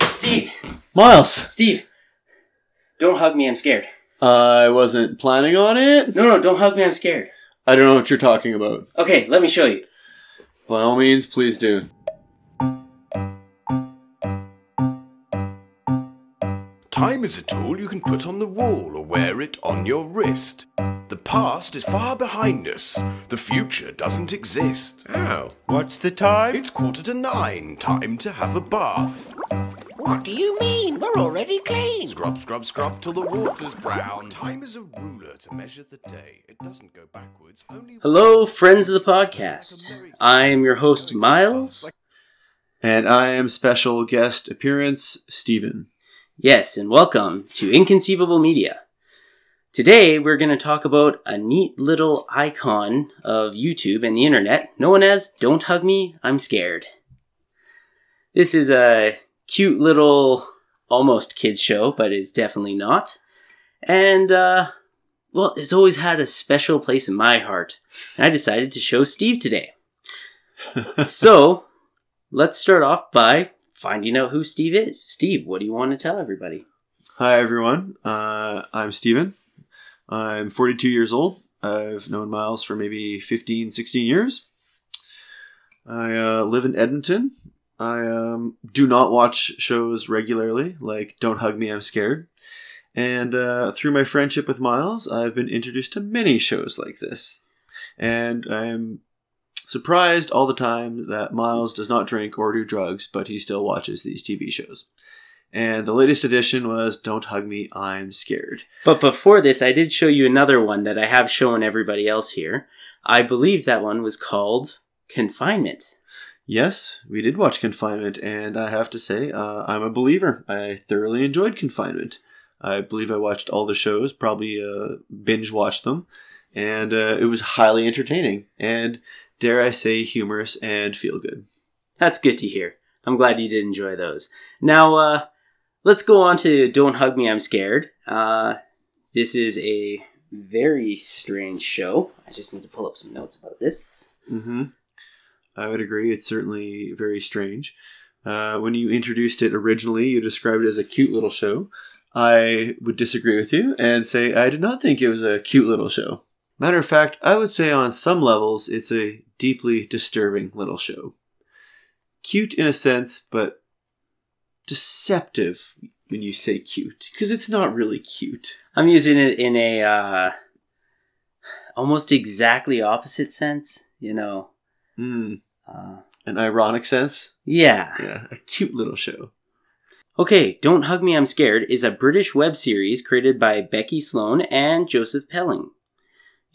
Steve, Myles, Steve, don't hug me. I'm scared. I wasn't planning on it. No, no, don't hug me. I'm scared. I don't know what you're talking about. Okay, let me show you. By all means, please do. Time is a tool you can put on the wall or wear it on your wrist. The past is far behind us. The future doesn't exist. Oh, what's the time? It's quarter to nine. Time to have a bath. What do you mean? We're already clean. Scrub, scrub, scrub till the water's brown. Time is a ruler to measure the day. It doesn't go backwards, only. Hello, friends of the podcast. I am your host, Myles. And I am special guest appearance, Stephen. Yes, and welcome to Inconceivable Media. Today, we're going to talk about a neat little icon of YouTube and the internet known as Don't Hug Me, I'm Scared. This is a cute little, almost kids show, but is definitely not. And, uh, well, it's always had a special place in my heart. And I decided to show Steve today. so, let's start off by finding out who Steve is. Steve, what do you want to tell everybody? Hi, everyone. Uh, I'm Stephen. I'm 42 years old. I've known Myles for maybe 15, 16 years. I uh, live in Edmonton. I um, do not watch shows regularly, like Don't Hug Me, I'm Scared. And uh, through my friendship with Myles, I've been introduced to many shows like this. And I'm surprised all the time that Myles does not drink or do drugs, but he still watches these TV shows. And the latest edition was Don't Hug Me, I'm Scared. But before this, I did show you another one that I have shown everybody else here. I believe that one was called Confinement. Yes, we did watch Confinement, and I have to say, uh, I'm a believer. I thoroughly enjoyed Confinement. I believe I watched all the shows, probably uh, binge watched them, and uh, it was highly entertaining and, dare I say, humorous and feel good. That's good to hear. I'm glad you did enjoy those. Now, uh, let's go on to Don't Hug Me, I'm Scared. Uh, this is a very strange show. I just need to pull up some notes about this. Mm-hmm. I would agree. It's certainly very strange. Uh, when you introduced it originally, you described it as a cute little show. I would disagree with you and say I did not think it was a cute little show. Matter of fact, I would say on some levels it's a deeply disturbing little show. Cute in a sense, but deceptive when you say cute, because it's not really cute. I'm using it in a uh, almost exactly opposite sense, you know. Mm, Uh, an ironic sense. yeah. Yeah, a cute little show. Okay, Don't Hug Me, I'm Scared is a British web series created by Becky Sloan and Joseph Pelling.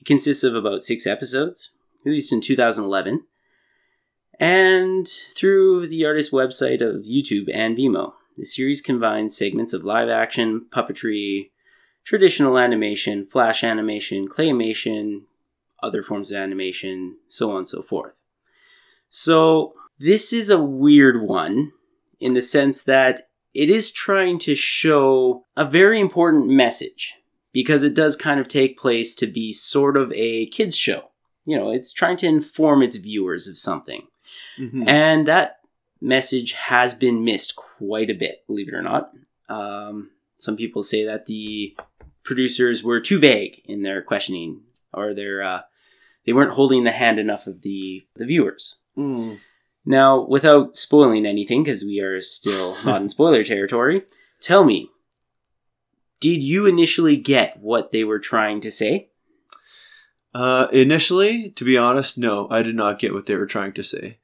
It consists of about six episodes, released in 2011, and through the artist's website of YouTube and Vimeo. The series combines segments of live action, puppetry, traditional animation, flash animation, claymation, other forms of animation, so on and so forth. So, this is a weird one in the sense that it is trying to show a very important message because it does kind of take place to be sort of a kids show. You know, it's trying to inform its viewers of something. Mhm. And that message has been missed quite a bit, believe it or not. Um, some people say that the producers were too vague in their questioning, or their uh, they weren't holding the hand enough of the the viewers. Mm. Now, without spoiling anything, because we are still not in spoiler territory, tell me, did you initially get what they were trying to say? Uh, initially, to be honest, no, I did not get what they were trying to say.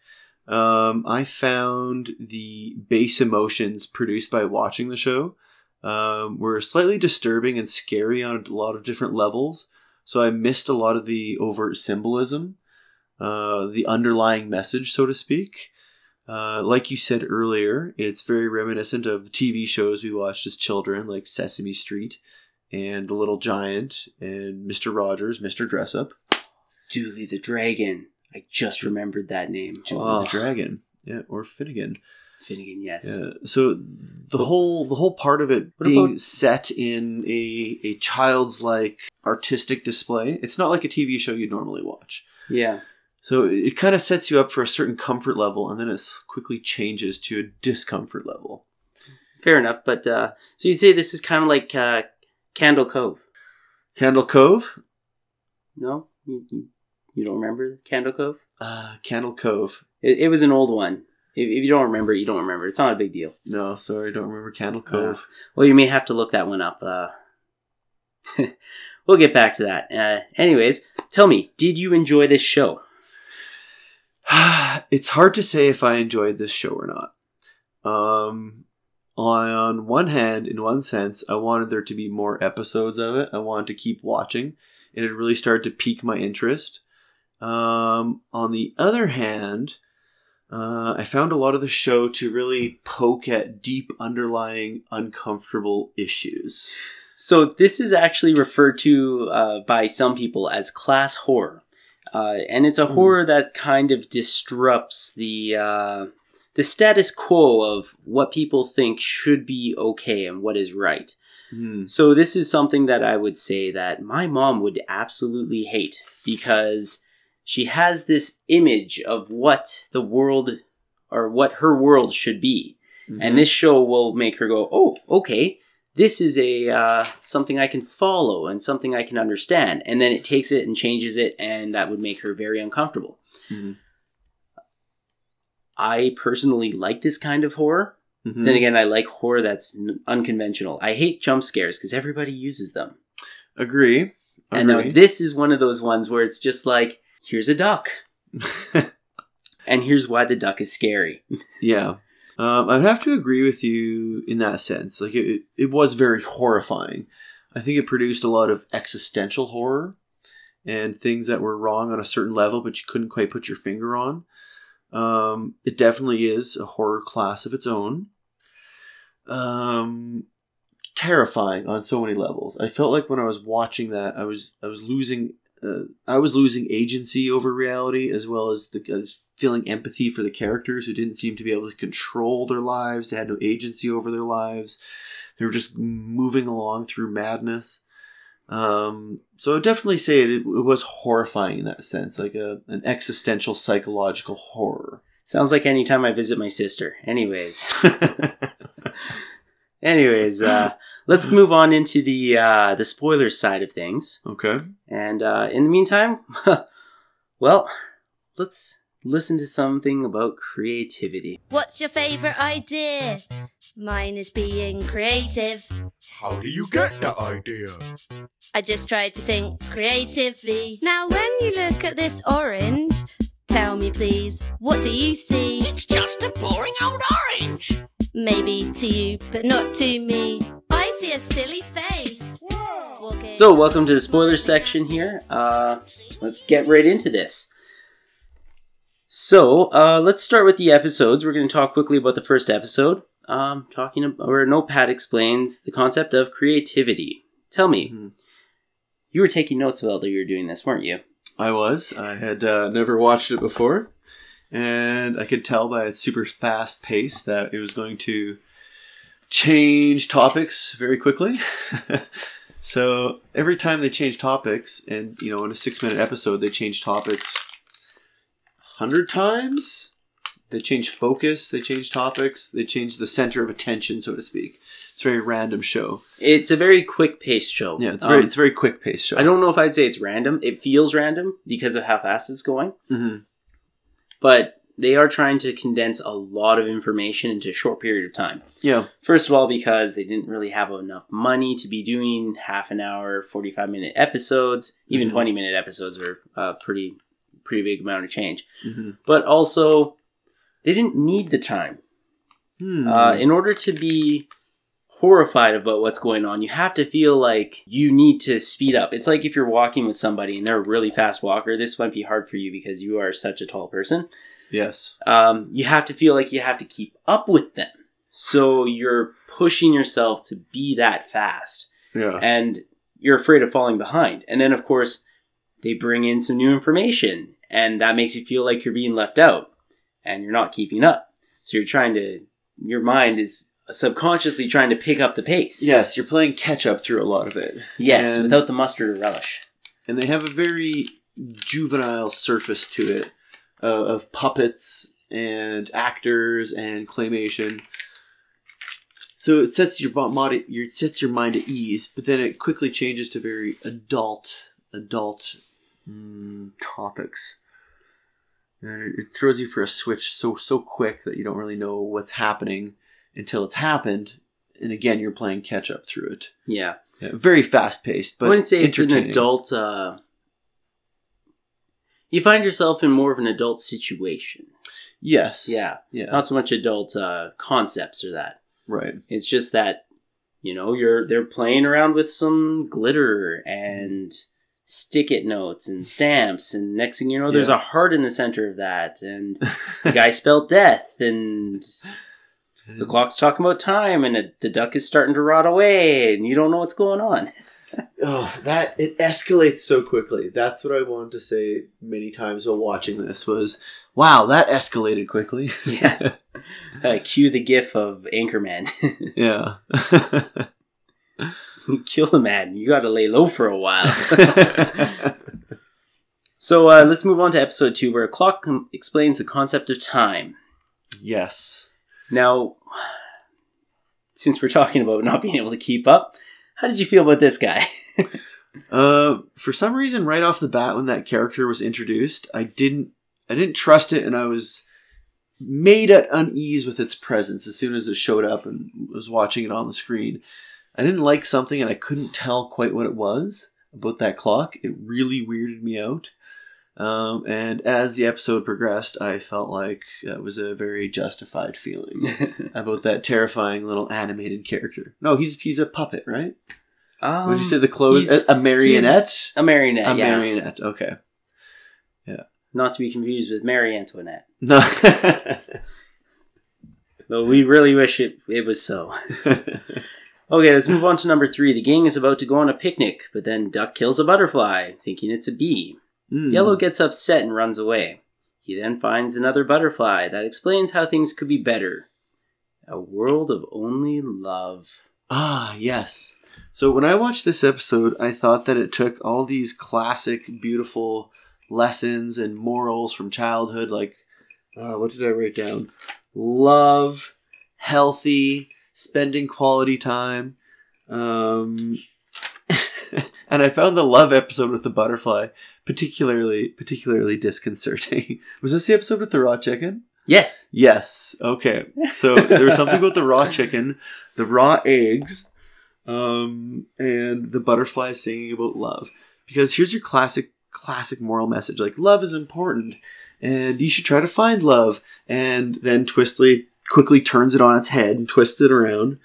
Um, I found the base emotions produced by watching the show um, were slightly disturbing and scary on a lot of different levels. So I missed a lot of the overt symbolism, uh, the underlying message, so to speak. Uh, like you said earlier, it's very reminiscent of TV shows we watched as children, like Sesame Street and The Little Giant and Mr. Rogers, Mr. Dressup. Dooley the Dragon. I just remembered that name. Dooley Oh, the Dragon. Yeah, or Finnegan. Finnegan, yes. Yeah. So the whole the whole part of it being about- set in a a child's like artistic display. It's not like a TV show you'd normally watch. Yeah. So it kind of sets you up for a certain comfort level, and then it quickly changes to a discomfort level. Fair enough, but uh, so you'd say this is kind of like uh, Candle Cove? Candle Cove, No, you, don't remember Candle Cove? uh, Candle Cove. It, it was an old one. If, if you don't remember it, you don't remember. It's not a big deal. No, sorry, I don't remember Candle Cove. Well, you may have to look that one up. Uh, we'll get back to that. Uh, anyways, tell me, did you enjoy this show? it's hard to say if I enjoyed this show or not. Um, on one hand, in one sense, I wanted there to be more episodes of it. I wanted to keep watching, it really started to pique my interest. Um, on the other hand, uh, I found a lot of the show to really poke at deep underlying uncomfortable issues. So this is actually referred to uh, by some people as class horror, uh, and it's a Hmm. horror that kind of disrupts the uh, the status quo of what people think should be okay and what is right. Hmm. So this is something that I would say that my mom would absolutely hate because she has this image of what the world or what her world should be. Mm-hmm. And this show will make her go, "Oh, okay. This is a uh, something I can follow and something I can understand." And then it takes it and changes it and that would make her very uncomfortable. Mhm. I personally like this kind of horror. Mhm. Then again, I like horror that's n- unconventional. I hate jump scares because everybody uses them. agree. And now this is one of those ones where it's just like, here's a duck, and here's why the duck is scary. Yeah. Um, I'd have to agree with you in that sense. Like, it, it was very horrifying. I think it produced a lot of existential horror and things that were wrong on a certain level, but you couldn't quite put your finger on. Um, it definitely is a horror class of its own. Um, terrifying on so many levels. I felt like when I was watching that, I was I was losing uh, I was losing agency over reality as well as the I was feeling empathy for the characters who didn't seem to be able to control their lives. They had no agency over their lives. They were just moving along through madness. Um, so I'd definitely say it, it was horrifying in that sense, like a an existential psychological horror. Sounds like anytime I visit my sister. Anyways, anyways, uh, let's move on into the uh, the spoiler side of things. okay. And uh, in the meantime, well, let's listen to something about creativity. What's your favorite idea? Mine is being creative. How do you get that idea? I just tried to think creatively. Now, when you look at this orange, tell me please, what do you see? It's just a boring old orange. Maybe to you, but not to me. I see a silly face. Walking- So, welcome to the spoiler section here. Uh, let's get right into this. So, uh, let's start with the episodes. We're going to talk quickly about the first episode. Um, talking about, where Notepad explains the concept of creativity. Tell me, Mhm. you were taking notes while you were doing this, weren't you? I was. I had uh, never watched it before, and I could tell by its super fast pace that it was going to change topics very quickly. so every time they change topics, and you know, in a six-minute episode, they change topics hundred times. They change focus. They change topics. They change the center of attention, so to speak. It's a very random show. It's a very quick paced show. Yeah, it's very Um, it's a very quick paced show. I don't know if I'd say it's random. It feels random because of how fast it's going, hmm but they are trying to condense a lot of information into a short period of time. Yeah. First of all, because they didn't really have enough money to be doing half an hour, 45 minute episodes. Even Mhm. 20 minute episodes were a pretty, pretty big amount of change. hmm But also, they didn't need the time. Hmm. Uh, in order to be horrified about what's going on, you have to feel like you need to speed up. It's like if you're walking with somebody and they're a really fast walker, this might be hard for you because you are such a tall person. Yes. Um, you have to feel like you have to keep up with them. So you're pushing yourself to be that fast Yeah. and you're afraid of falling behind. And then, of course, they bring in some new information and that makes you feel like you're being left out and you're not keeping up. So you're trying to, your mind is subconsciously trying to pick up the pace. Yes, you're playing catch up through a lot of it. Yes, And- without the mustard or relish. And they have a very juvenile surface to it uh, of puppets and actors and claymation. So it sets your body, your it sets your mind at ease, but then it quickly changes to very adult, adult mm, topics, and it, it throws you for a switch so so quick that you don't really know what's happening until it's happened, and again you're playing catch up through it. Yeah. Yeah, very fast paced, but I wouldn't say it's an adult. Uh, you find yourself in more of an adult situation. Yes. Yeah. Yeah. Not so much adult uh, concepts or that. right. It's just that you know you're they're playing around with some glitter and stick it notes and stamps and next thing you know there's Yeah. a heart in the center of that and the guy spelled death and the clock's talking about time and it, the duck is starting to rot away and you don't know what's going on Oh, that it escalates so quickly. That's what I wanted to say many times while watching this was, wow, that escalated quickly. Yeah. uh, cue the gif of anchorman yeah. kill the man you gotta lay low for a while so uh, let's move on to episode two where a clock com- explains the concept of time yes. Now, since we're talking about not being able to keep up, how did you feel about this guy? Uh, for some reason, right off the bat, when that character was introduced, I didn't, I didn't trust it, and I was made at unease with its presence as soon as it showed up and was watching it on the screen. I didn't like something, and I couldn't tell quite what it was about that clock. It really weirded me out. Um, and as the episode progressed, I felt like it was a very justified feeling about that terrifying little animated character. No, he's he's a puppet, right? um, did you say? The clothes? A, a marionette? A marionette, A yeah. marionette. Okay. Yeah. Not to be confused with Marie Antoinette. No. But we really wish it, it was so. Okay, let's move on to number three. The gang is about to go on a picnic, but then Duck kills a butterfly, thinking it's a bee. Mm. Yellow gets upset and runs away. He then finds another butterfly that explains how things could be better. A world of only love. Ah, yes. So when I watched this episode, I thought that it took all these classic, beautiful lessons and morals from childhood, like, uh, what did I write down? Love, healthy, spending quality time. Um, and I found the love episode with the butterfly particularly particularly disconcerting. Was this the episode with the raw chicken? Yes. Yes. Okay. So there was something about the raw chicken, the raw eggs, um, and the butterfly singing about love. Because here's your classic, classic moral message: like love is important, and you should try to find love. And then Twistly quickly turns it on its head and twists it around,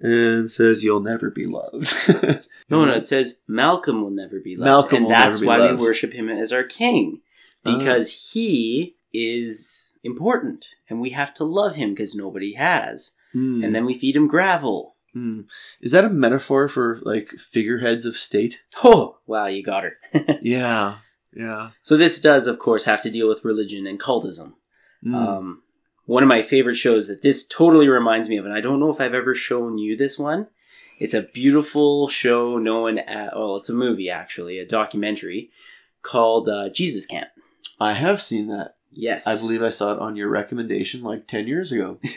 and says, "You'll never be loved." No, no, it says Malcolm will never be loved. Malcolm and that's why loved. we worship him as our king. Ah. Because he is important and we have to love him because nobody has. Hmm. And then we feed him gravel. Hmm. Is that a metaphor for like figureheads of state? Oh, wow, you got her. yeah. Yeah. so this does, of course, have to deal with religion and cultism. Hmm. Um, one of my favorite shows that this totally reminds me of, and I don't know if I've ever shown you this one. It's a beautiful show known as, well, it's a movie actually, a documentary called uh, Jesus Camp. I have seen that. Yes. I believe I saw it on your recommendation like 10 years ago.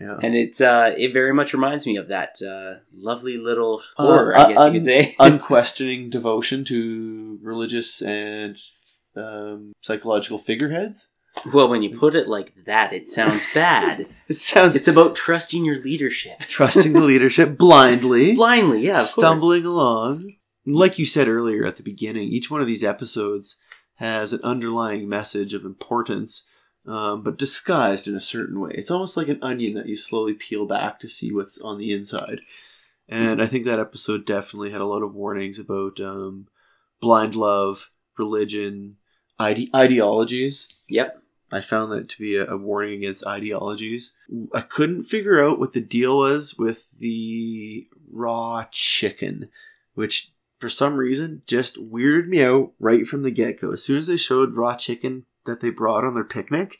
Yeah. and it's uh, it very much reminds me of that uh, lovely little Uh, horror, uh, I guess you could say. Unquestioning devotion to religious and um, psychological figureheads. Well, when you put it like that, it sounds bad. It sounds it's about trusting your leadership trusting the leadership blindly, blindly. Yeah, stumbling along. Like you said earlier at the beginning, each one of these episodes has an underlying message of importance, um, but disguised in a certain way. It's almost like an onion that you slowly peel back to see what's on the inside. And I think that episode definitely had a lot of warnings about um, blind love, religion, ide- ideologies. Yep. I found that to be a, a warning against ideologies. I couldn't figure out what the deal was with the raw chicken, which for some reason just weirded me out right from the get go. As soon as they showed raw chicken that they brought on their picnic,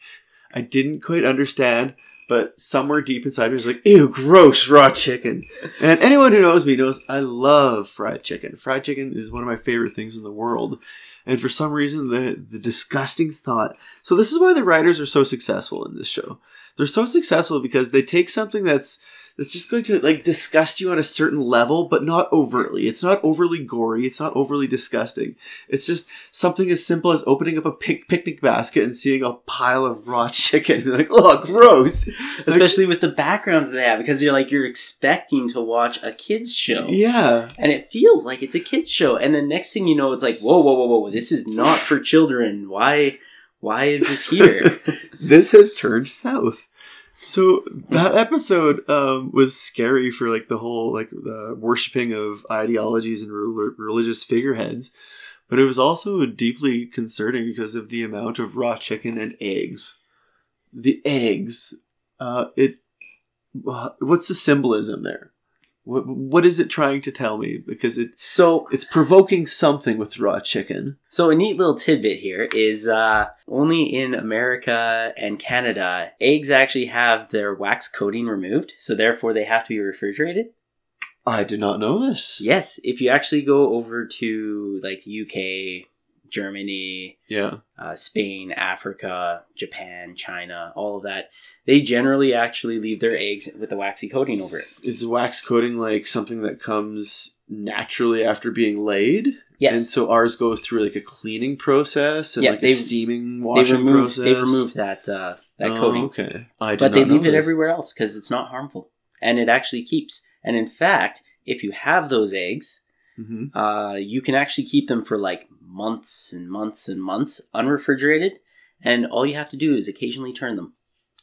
I didn't quite understand, but somewhere deep inside me was like, ew, gross raw chicken. And anyone who knows me knows I love fried chicken. Fried chicken is one of my favorite things in the world. And for some reason, the the disgusting thought. So this is why the writers are so successful in this show. They're so successful because they take something that's that's just going to like disgust you on a certain level, but not overtly. It's not overly gory. It's not overly disgusting. It's just something as simple as opening up a pic- picnic basket and seeing a pile of raw chicken. You're like, oh, gross. Like, Especially with the backgrounds that they have, because you're like you're expecting to watch a kids show. yeah. And it feels like it's a kids show, and the next thing you know, it's like, whoa, whoa, whoa, whoa! This is not for children. Why, why is this here? this has turned south. So that episode um, was scary for like the whole like the worshiping of ideologies and rel- religious figureheads, but it was also deeply concerning because of the amount of raw chicken and eggs. The eggs, uh, it. What's the symbolism there? What what is it trying to tell me? Because it so, it's provoking something with raw chicken. so a neat little tidbit here is uh, only in America and Canada, eggs actually have their wax coating removed, so therefore they have to be refrigerated. I did not know this. Yes, if you actually go over to like UK, Germany, Yeah. uh, Spain, Africa, Japan, China, all of that, they generally actually leave their eggs with a waxy coating over it. Is the wax coating like something that comes naturally after being laid? Yes. And so ours go through like a cleaning process and Yeah, like a steaming they washing process. they remove that uh, that Oh, coating, Okay. I but they leave it everywhere else because it's not harmful and it actually keeps. And in fact, if you have those eggs, Mhm. uh, you can actually keep them for like months and months and months unrefrigerated, and all you have to do is occasionally turn them.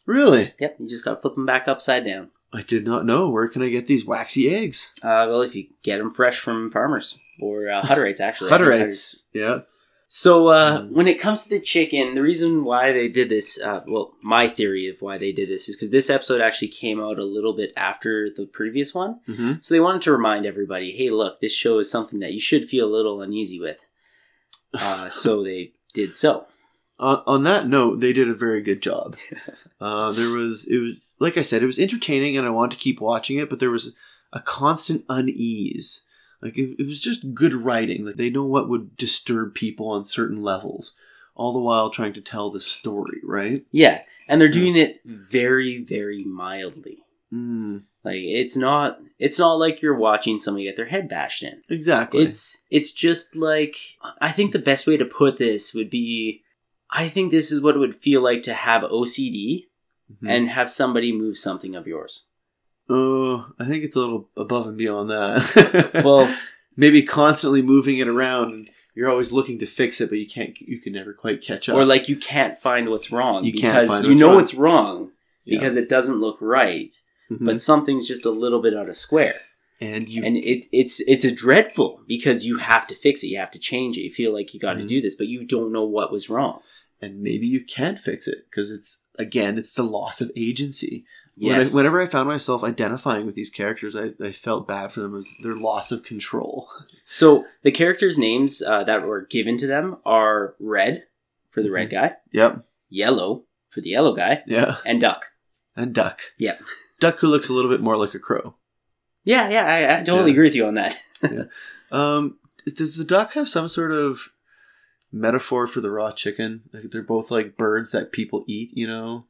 Really? Yep, you just got to flip them back upside down. I did not know. Where can I get these waxy eggs? Uh, well, if you get them fresh from farmers or uh, Hutterites, actually, Hutterites. Yeah. So uh, Mm. when it comes to the chicken, the reason why they did this, uh, well, my theory of why they did this is because this episode actually came out a little bit after the previous one. hmm So they wanted to remind everybody, hey, look, this show is something that you should feel a little uneasy with. Uh, so they did so. On, on that note, they did a very good job. Uh, there was it was like I said, it was entertaining, and I wanted to keep watching it, but there was a constant unease. Like it, it was just good writing. Like they know what would disturb people on certain levels, all the while trying to tell the story. Right? Yeah, and they're doing it very, very mildly. Mm, Like it's not, it's not like you're watching somebody get their head bashed in. exactly. It's it's just like I think the best way to put this would be I think this is what it would feel like to have OCD Mhm. and have somebody move something of yours. oh, I think it's a little above and beyond that. Well, maybe constantly moving it around. and You're always looking to fix it, but you can't. You can never quite catch up. or like you can't find what's wrong You can't because find you what's know wrong. it's wrong Yeah. because it doesn't look right, Mhm. but something's just a little bit out of square. and you And it, it's it's a dreadful because you have to fix it, you have to change it. You feel like you got to Mhm. do this, but you don't know what was wrong. And maybe you can't fix it because it's again it's the loss of agency. Yes. When I, whenever i found myself identifying with these characters I, I felt bad for them. As their loss of control. So the characters' names uh, that were given to them are Red for the Mm-hmm. red guy, yep. Yellow for the yellow guy, yeah. And Duck. and duck. Yep. Duck who looks a little bit more like a crow. Yeah, yeah, I, I totally Yeah. agree with you on that. um does the duck have some sort of metaphor for the raw chicken like they're both like birds that people eat you know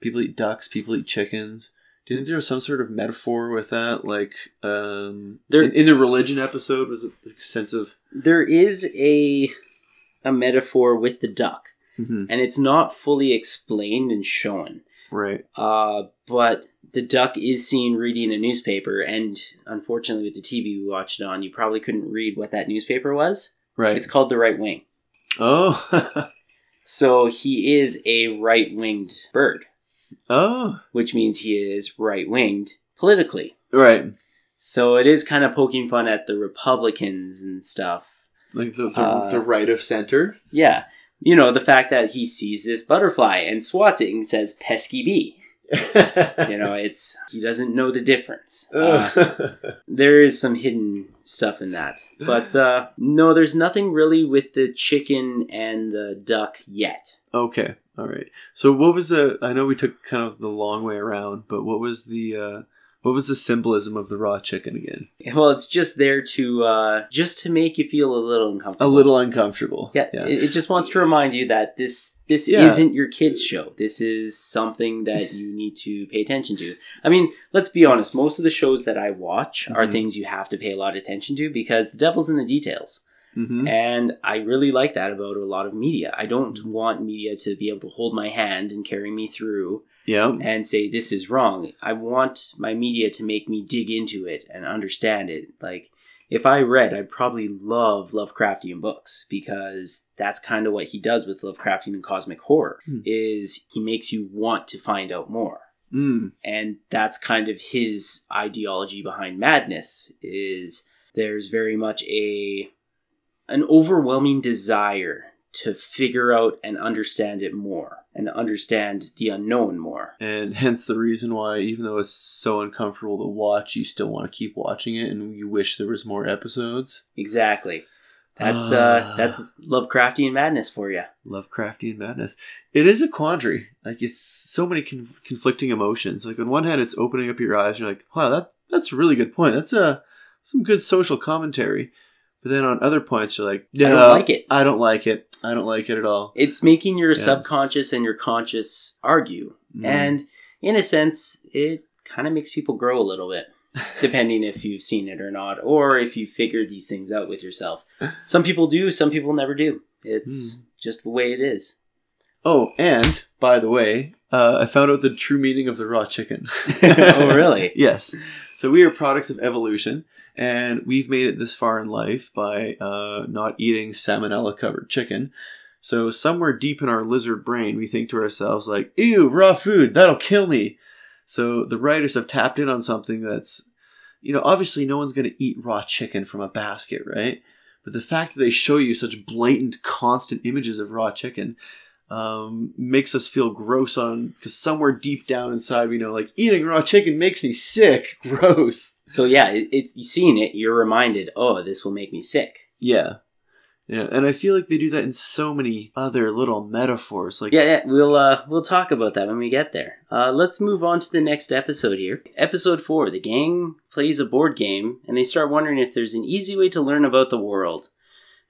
people eat ducks people eat chickens do you think there was some sort of metaphor with that like um There- in, in the religion episode was it a sense of there is a a metaphor with the duck, Mhm. and it's not fully explained and shown. right Uh, but the duck is seen reading a newspaper, and unfortunately, with the TV we watched it on, you probably couldn't read what that newspaper was. right It's called the Right Wing. Oh So he is a right winged bird. oh which means he is right winged politically. right So it is kind of poking fun at the Republicans and stuff. like the the, Uh, the right of center Yeah. You know, the fact that he sees this butterfly and swats it and says pesky bee. You know, it's he doesn't know the difference. Uh, there is some hidden stuff in that. But uh, no, there's nothing really with the chicken and the duck yet. okay all right so what was the i know we took kind of the long way around but what was the uh What was the symbolism of the raw chicken again? Well, it's just there to uh, just to make you feel a little uncomfortable. A little uncomfortable. Yeah, It, it just wants to remind you that this this Yeah. isn't your kids' show. This is something that you need to pay attention to. I mean, let's be honest. Most of the shows that I watch are Mhm. things you have to pay a lot of attention to because the devil's in the details. Hmm And I really like that about a lot of media. I don't want media to be able to hold my hand and carry me through Yeah. and say this is wrong. I want my media to make me dig into it and understand it. Like if I read, I'd probably love Lovecraftian books because that's kind of what he does with Lovecraftian and cosmic horror Hmm. is he makes you want to find out more. Mm. And that's kind of his ideology behind madness is there's very much a an overwhelming desire to figure out and understand it more and understand the unknown more. And hence the reason why, even though it's so uncomfortable to watch, you still want to keep watching it, and you wish there was more episodes. Exactly. That's uh Ah. that's Lovecraftian madness for you. Lovecraftian madness. It is a quandary. Like it's so many con- conflicting emotions. Like on one hand, it's opening up your eyes. And you're like, wow, that that's a really good point. That's a some good social commentary. But then on other points, you're like, I don't "No, like it." I don't like it. I don't like it at all. It's making your Yeah. subconscious and your conscious argue. Mm. And in a sense, it kind of makes people grow a little bit, depending if you've seen it or not, or if you figure these things out with yourself. Some people do, some people never do. It's just the way it is. Oh, and by the way, uh, I found out the true meaning of the raw chicken. Oh, really? yes. So we are products of evolution, and we've made it this far in life by uh, not eating salmonella covered chicken. So somewhere deep in our lizard brain, we think to ourselves like, "Ew, raw food, that'll kill me." So the writers have tapped in on something that's, you know, obviously no one's going to eat raw chicken from a basket, right? But the fact that they show you such blatant, constant images of raw chicken um, makes us feel gross on because somewhere deep down inside we know like eating raw chicken makes me sick. Gross. So yeah, it, it's seeing it, you're reminded, oh, this will make me sick. Yeah. Yeah, and I feel like they do that in so many other little metaphors. Like, Yeah, yeah, we'll uh we'll talk about that when we get there. Uh, let's move on to the next episode here. Episode four: the gang plays a board game, and they start wondering if there's an easy way to learn about the world.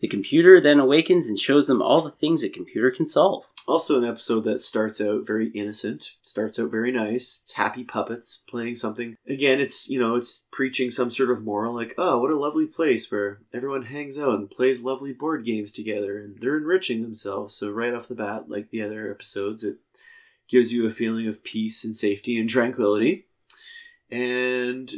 The computer then awakens and shows them all the things a computer can solve. Also an episode that starts out very innocent, starts out very nice. It's happy puppets playing something. Again, it's, you know, it's preaching some sort of moral like, oh, what a lovely place where everyone hangs out and plays lovely board games together and they're enriching themselves. So, right off the bat, like the other episodes, it gives you a feeling of peace and safety and tranquility. And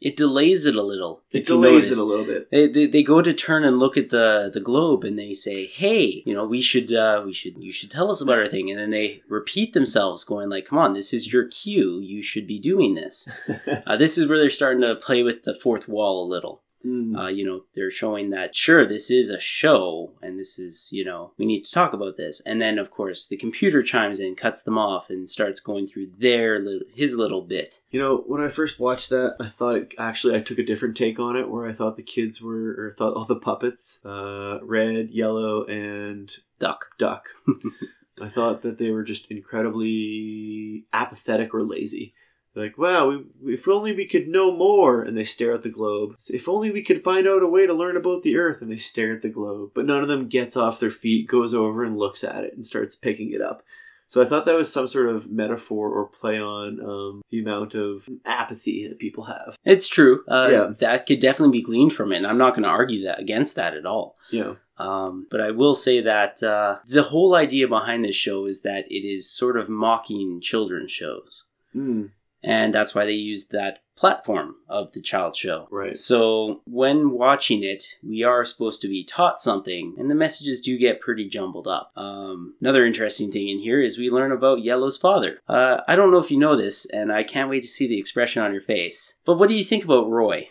It delays it a little. it delays it a little bit. They, they, they go to turn and look at the, the globe and they say, "Hey, you know, we should uh, we should you should tell us about our thing." And then they repeat themselves, going like, "Come on, this is your cue. You should be doing this." uh, this is where they're starting to play with the fourth wall a little. Mm. Uh, you know, they're showing that sure, this is a show, and this is you know we need to talk about this. And then of course the computer chimes in, cuts them off, and starts going through their little, his little bit. You know, when I first watched that, I thought it, actually I took a different take on it, where I thought the kids were, or thought all the puppets, uh, red, yellow, and Duck. duck. I thought that they were just incredibly apathetic or lazy. Like, wow, we, if only we could know more, and they stare at the globe. If only we could find out a way to learn about the Earth, and they stare at the globe. But none of them gets off their feet, goes over and looks at it, and starts picking it up. So I thought that was some sort of metaphor or play on um, the amount of apathy that people have. It's true. Uh, Yeah. That could definitely be gleaned from it, and I'm not going to argue that against that at all. Know, Um, but I will say that uh, the whole idea behind this show is that it is sort of mocking children's shows. mm, And that's why they used that platform of the child show. right. So when watching it, we are supposed to be taught something, and the messages do get pretty jumbled up. Um, another interesting thing in here is we learn about Yellow's father. Uh, I don't know if you know this, and I can't wait to see the expression on your face. But what do you think about Roy?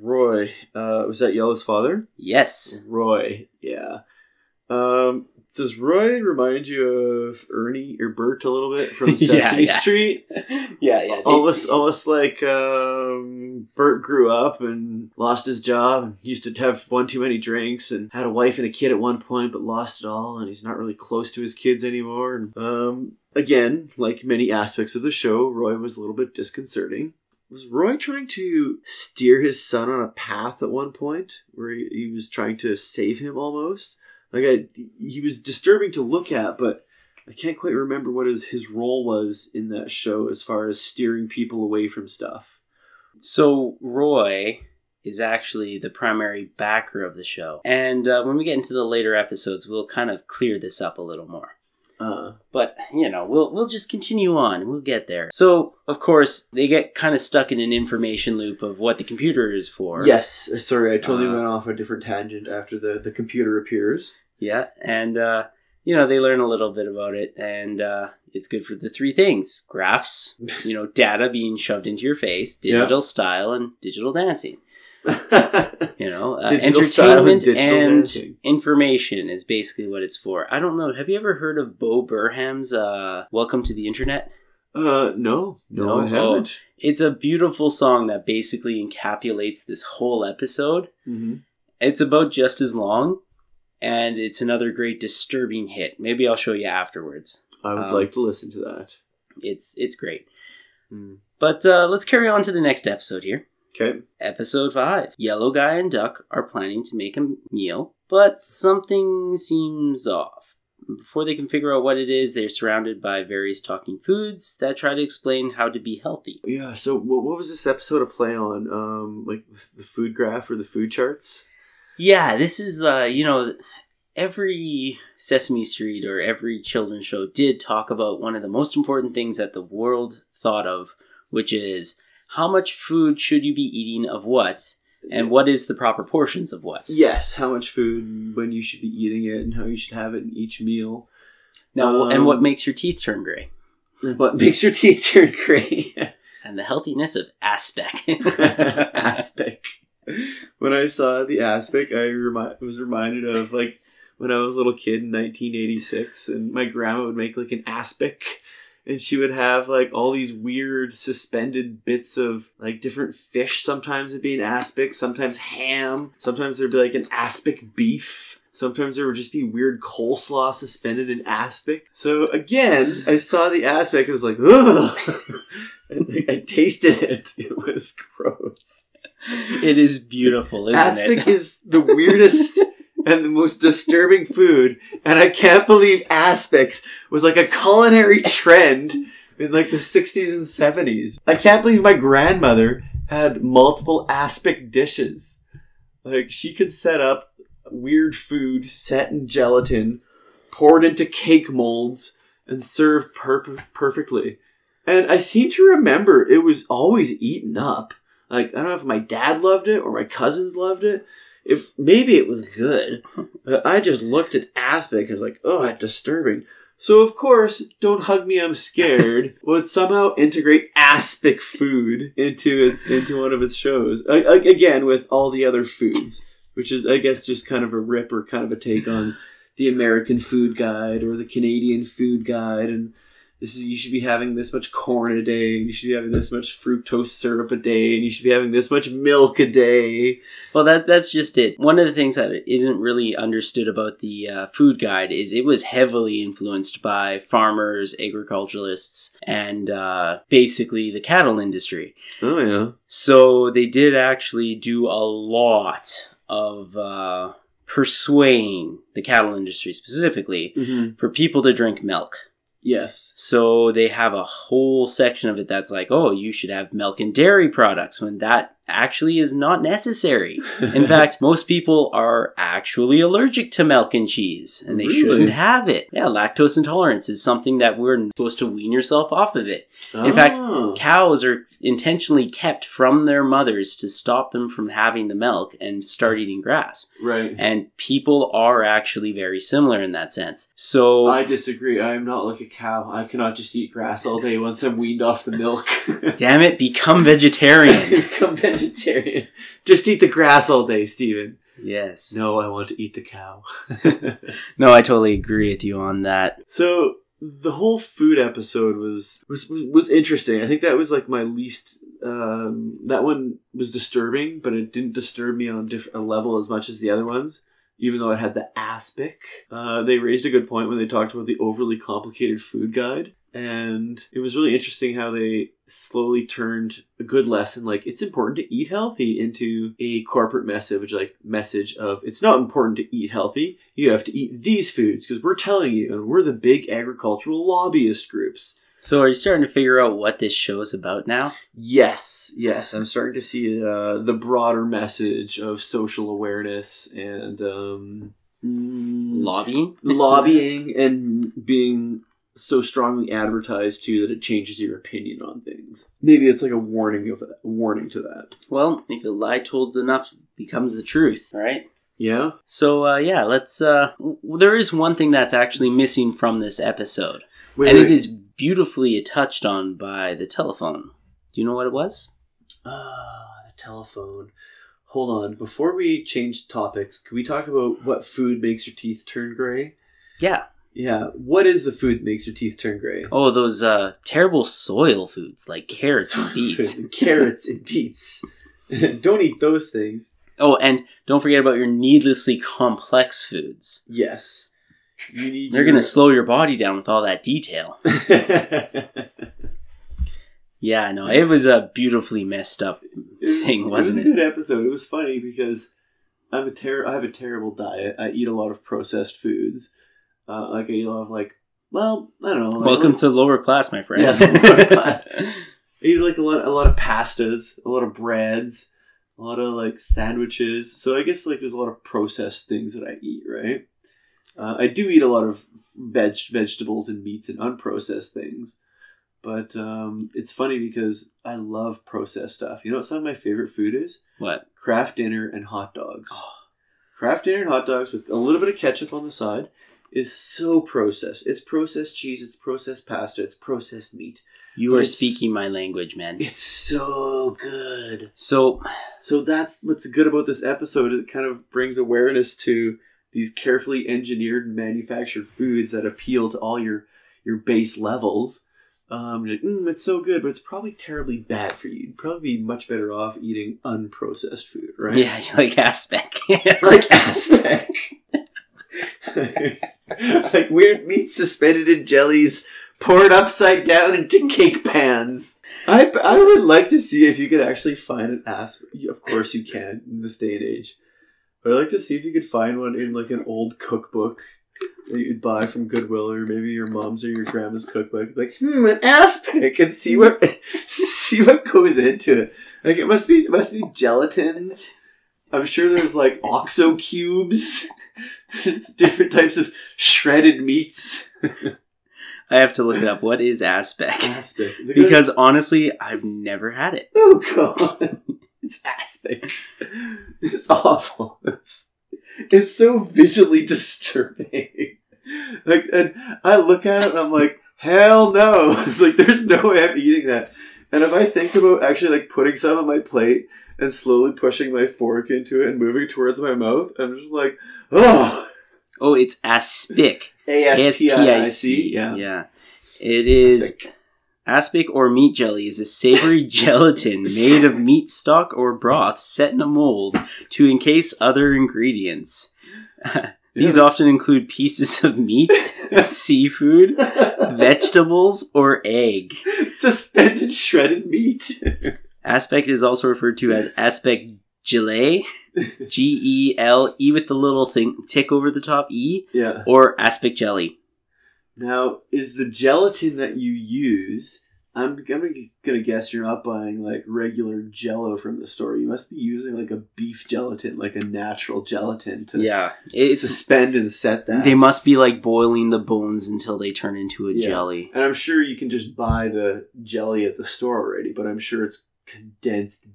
Roy, uh, was that Yellow's father? Yes. Roy, yeah. Um, does Roy remind you of Ernie or Bert a little bit from Yeah, Sesame yeah. Street? yeah, yeah. Almost, almost like um, Bert grew up and lost his job and used to have one too many drinks and had a wife and a kid at one point, but lost it all, and he's not really close to his kids anymore. And um, again, like many aspects of the show, Roy was a little bit disconcerting. was Roy trying to steer his son on a path at one point where he, he was trying to save him almost? Like I, he was disturbing to look at, but I can't quite remember what his his role was in that show as far as steering people away from stuff. So Roy is actually the primary backer of the show, and uh, when we get into the later episodes, we'll kind of clear this up a little more. Uh, But you know, we'll we'll just continue on. We'll get there. So of course, they get kind of stuck in an information loop of what the computer is for. yes, sorry, I totally Uh, went off a different tangent after the the computer appears. Yeah, and uh, you know they learn a little bit about it, and uh, it's good for the three things: graphs, you know, data being shoved into your face, Yeah. digital style, and digital dancing. You know, uh, and entertainment digital and information is basically what it's for. I don't know. Have you ever heard of Bo Burnham's uh, "Welcome to the Internet"? uh, no, no, No? I haven't. It's a beautiful song that basically encapsulates this whole episode. hmm It's about just as long, and it's another great disturbing hit. Maybe I'll show you afterwards. I would Um, like to listen to that. It's it's great. Mm. But uh, let's carry on to the next episode here. Okay. Episode 5. Yellow Guy and Duck are planning to make a meal, but something seems off. Before they can figure out what it is, they're surrounded by various talking foods that try to explain how to be healthy. Yeah. So, what, what was this episode a play on? Um, like the food graph or the food charts? Yeah, this is, uh, you know, every Sesame Street or every children's show did talk about one of the most important things that the world thought of, which is how much food should you be eating of what, and what is the proper portions of what. Yes. How much food, when you should be eating it, and how you should have it in each meal. Now, and Um, what makes your teeth turn gray? What makes your teeth turn gray? And the healthiness of aspic. aspic. When I saw the aspic, I remi- was reminded of like when I was a little kid in 1986, and my grandma would make like an aspic, and she would have like all these weird suspended bits of like different fish. Sometimes it'd be an aspic, sometimes ham, sometimes there'd be like an aspic beef. Sometimes there would just be weird coleslaw suspended in aspic. So again, I saw the aspic and was like, ugh. And I tasted it. It was gross. it is beautiful, isn't it? Aspic it? is the weirdest and the most disturbing food, and I can't believe aspic was like a culinary trend in like the 60s and 70s. I can't believe my grandmother had multiple aspic dishes. Like she could set up weird food set in gelatin, poured into cake molds, and served per- perfectly. And I seem to remember it was always eaten up. Like I don't know if my dad loved it or my cousins loved it. If maybe it was good. But I just looked at aspic and was like, oh, that's disturbing. So of course, don't hug me, I'm scared. would somehow integrate aspic food into its into one of its shows. A- a- again, with all the other foods, which is I guess just kind of a rip or kind of a take on the American Food Guide or the Canadian Food Guide and this is you should be having this much corn a day, and you should be having this much fructose syrup a day, and you should be having this much milk a day. Well, that that's just it. One of the things that isn't really understood about the uh, food guide is it was heavily influenced by farmers, agriculturalists, and uh, basically the cattle industry. Oh yeah. So they did actually do a lot of uh, persuading the cattle industry specifically Mm-hmm. for people to drink milk. Yes. So they have a whole section of it that's like, oh, you should have milk and dairy products when that actually is not necessary. In fact, most people are actually allergic to milk and cheese, and they Really? shouldn't have it. Yeah, lactose intolerance is something that we're supposed to wean yourself off of it. In fact, Oh. Cows are intentionally kept from their mothers to stop them from having the milk and start eating grass. right. And people are actually very similar in that sense. So I disagree. I am not like a cow. I cannot just eat grass all day once I'm weaned off the milk. damn it, become vegetarian. Become vegetarian. Just eat the grass all day, Stephen. yes. No, I want to eat the cow. No, I totally agree with you on that. So the whole food episode was was was interesting. I think that was like my least. Um, that one was disturbing, but it didn't disturb me on diff- a level as much as the other ones. Even though it had the aspic, uh, they raised a good point when they talked about the overly complicated food guide. And it was really interesting how they slowly turned a good lesson like it's important to eat healthy into a corporate message like message of it's not important to eat healthy you have to eat these foods because we're telling you and we're the big agricultural lobbyist groups So are you starting to figure out what this show is about now? yes yes i'm starting to see uh, the broader message of social awareness and um, mm, Lobbying? lobbying and being so strongly advertised to that it changes your opinion on things. Maybe it's like a warning of a warning to that. Well, if a lie told enough becomes the truth, right? Yeah. So uh, yeah, let's. Uh, w- there is one thing that's actually missing from this episode, Wait, and wait. it is beautifully touched on by the telephone. Do you know what it was? ah the telephone. Hold on. Before we change topics, can we talk about what food makes your teeth turn gray? Yeah. Yeah. What is the food that makes your teeth turn gray? Oh, those uh, terrible soil foods like carrots and beets. Carrots and beets. Don't eat those things. Oh, and don't forget about your needlessly complex foods. Yes. You need They're your- gonna slow your body down with all that detail. Yeah, no, it was a beautifully messed up was- thing, wasn't it it? was a good episode. It was funny because I'm a ter- I have a terrible diet. I eat a lot of processed foods. Uh, like a lot of like, well, I don't know. Like, Welcome like, to lower class, my friend. Yeah, lower class. I eat like a lot, a lot of pastas, a lot of breads, a lot of like sandwiches. So I guess like there's a lot of processed things that I eat, right? Uh, I do eat a lot of veg vegetables and meats and unprocessed things, but um, it's funny because I love processed stuff. You know what some of my favorite food is? what? Kraft dinner and hot dogs. Kraft dinner and hot dogs with a little bit of ketchup on the side is so processed. It's processed cheese, it's processed pasta, it's processed meat. You But are speaking my language, man. It's so good. So, So that's what's good about this episode. It kind of brings awareness to these carefully engineered and manufactured foods that appeal to all your your base levels. Um, like, mm, it's so good, but it's probably terribly bad for you. You'd probably be much better off eating unprocessed food, right? yeah, you like aspect. like aspect. like weird meat suspended in jellies, poured upside down into cake pans. I, I would like to see if you could actually find an aspect. Of course you can in this day and age. But I'd like to see if you could find one in like an old cookbook that you'd buy from Goodwill or maybe your mom's or your grandma's cookbook. Like, hmm, an aspic and see what see what goes into it. Like it must be it must be gelatins. I'm sure there's like oxo cubes, different types of shredded meats. I have to look it up. What is aspect? Aspic. Because honestly, I've never had it. oh god, it's aspic. It's awful. It's it's so visually disturbing. Like, and I look at it and I'm like, hell no! It's like there's no way I'm eating that. And if I think about actually like putting some on my plate and slowly pushing my fork into it and moving towards my mouth, I'm just like, oh. Oh, it's aspic. A-S-P-I-C. Yeah. Yeah. It is Aspic. aspic or meat jelly is a savory gelatin made of meat stock or broth set in a mold to encase other ingredients. These Yeah. often include pieces of meat, seafood, vegetables, or egg. Suspended shredded meat. Aspic is also referred to as aspic gelée, G E L E with the little thing tick over the top E, yeah. or aspic jelly. Now, is the gelatin that you use? I'm, I'm gonna guess you're not buying like regular Jello from the store. You must be using like a beef gelatin, like a natural gelatin to Yeah, it's suspend and set that. they must be like boiling the bones until they turn into a Yeah. jelly. And I'm sure you can just buy the jelly at the store already, but I'm sure it's condensed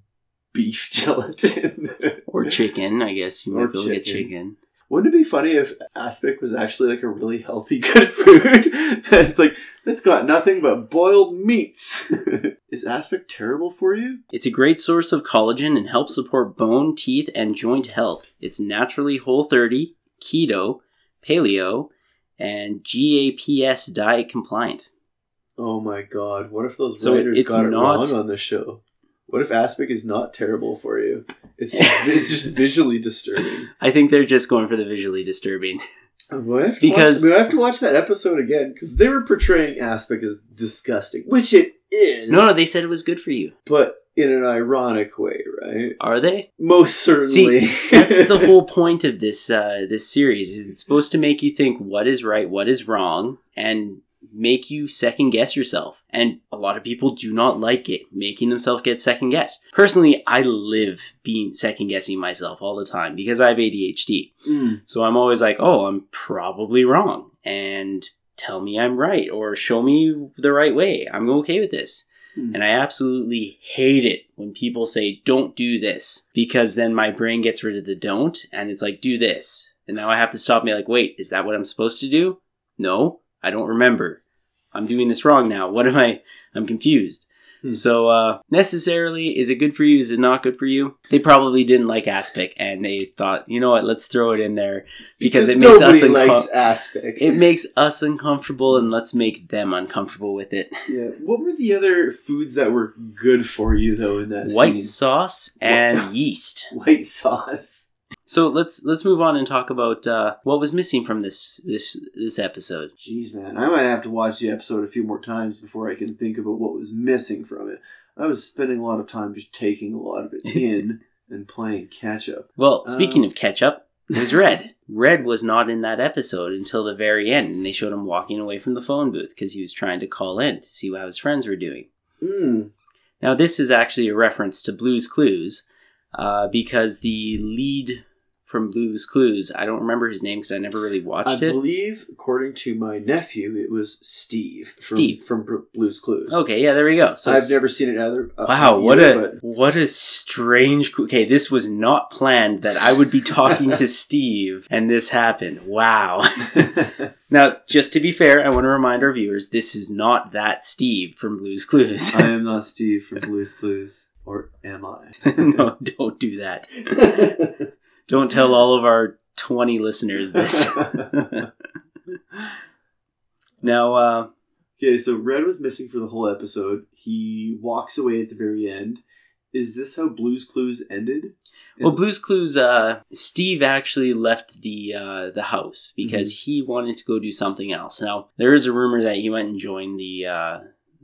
beef gelatin. Or chicken, I guess you Or might be able to get chicken. Wouldn't it be funny if aspic was actually like a really healthy, good food? That's like it's got nothing but boiled meats. Is aspic terrible for you? It's a great source of collagen and helps support bone, teeth, and joint health. It's naturally whole 30, keto, paleo, and GAPS diet compliant. Oh my god! What if those So writers got it not- wrong on the show? What if aspic is not terrible for you? It's just, it's just visually disturbing. I think they're just going for the visually disturbing. We have Because- watch, we have to watch that episode again because they were portraying Aspic as disgusting, which it is. No, no, they said it was good for you. but in an ironic way, right? Are they? Most certainly. See, that's the whole point of this uh, this series. Is it's supposed to make you think what is right, what is wrong, and make you second guess yourself. And a lot of people do not like it, making themselves get second guessed. Personally, I live being second guessing myself all the time because I have ADHD. Mm. So I'm always like, oh, I'm probably wrong. And tell me I'm right or show me the right way. I'm okay with this. Hmm. And I absolutely hate it when people say, don't do this, because then my brain gets rid of the don't and it's like, do this. And now I have to stop me like, wait, is that what I'm supposed to do? No, I don't remember. I'm doing this wrong now. What am I? I'm confused. Hmm. So, uh, necessarily, is it good for you? Is it not good for you? They probably didn't like Aspic and they thought, you know what, let's throw it in there because, it makes us nobody uncom- likes Aspic. it makes us uncomfortable and let's make them uncomfortable with it. yeah. What were the other foods that were good for you though in that White scene? sauce and yeast. White sauce. So let's let's move on and talk about uh, what was missing from this this this episode. Jeez, man, I might have to watch the episode a few more times before I can think about what was missing from it. I was spending a lot of time just taking a lot of it in and playing catch up. Well, speaking Um. of catch up, was Red. Red was not in that episode until the very end, and they showed him walking away from the phone booth because he was trying to call in to see how his friends were doing. Mm. Now, this is actually a reference to Blue's Clues uh, because the lead from Blue's Clues, I don't remember his name because I never really I watched it. I believe, according to my nephew, it was Steve. From, Steve. from Blue's Clues. Okay, yeah, there we go. So I've never seen it either. uh, Wow, what either, a what a strange. Okay, this was not planned that I would be talking to Steve and this happened. Wow. Now, just to be fair, I want to remind our viewers this is not that Steve from Blue's Clues. I am not Steve from Blue's Clues, or am I? no, don't do that. Don't tell all of our 20 listeners this. now, uh, okay, so Red was missing for the whole episode. He walks away at the very end. Is this how Blue's Clues ended? well, Blue's Clues, uh, Steve actually left the uh, the house because he wanted to go do something else. Now, there is a rumor that he went and joined the uh,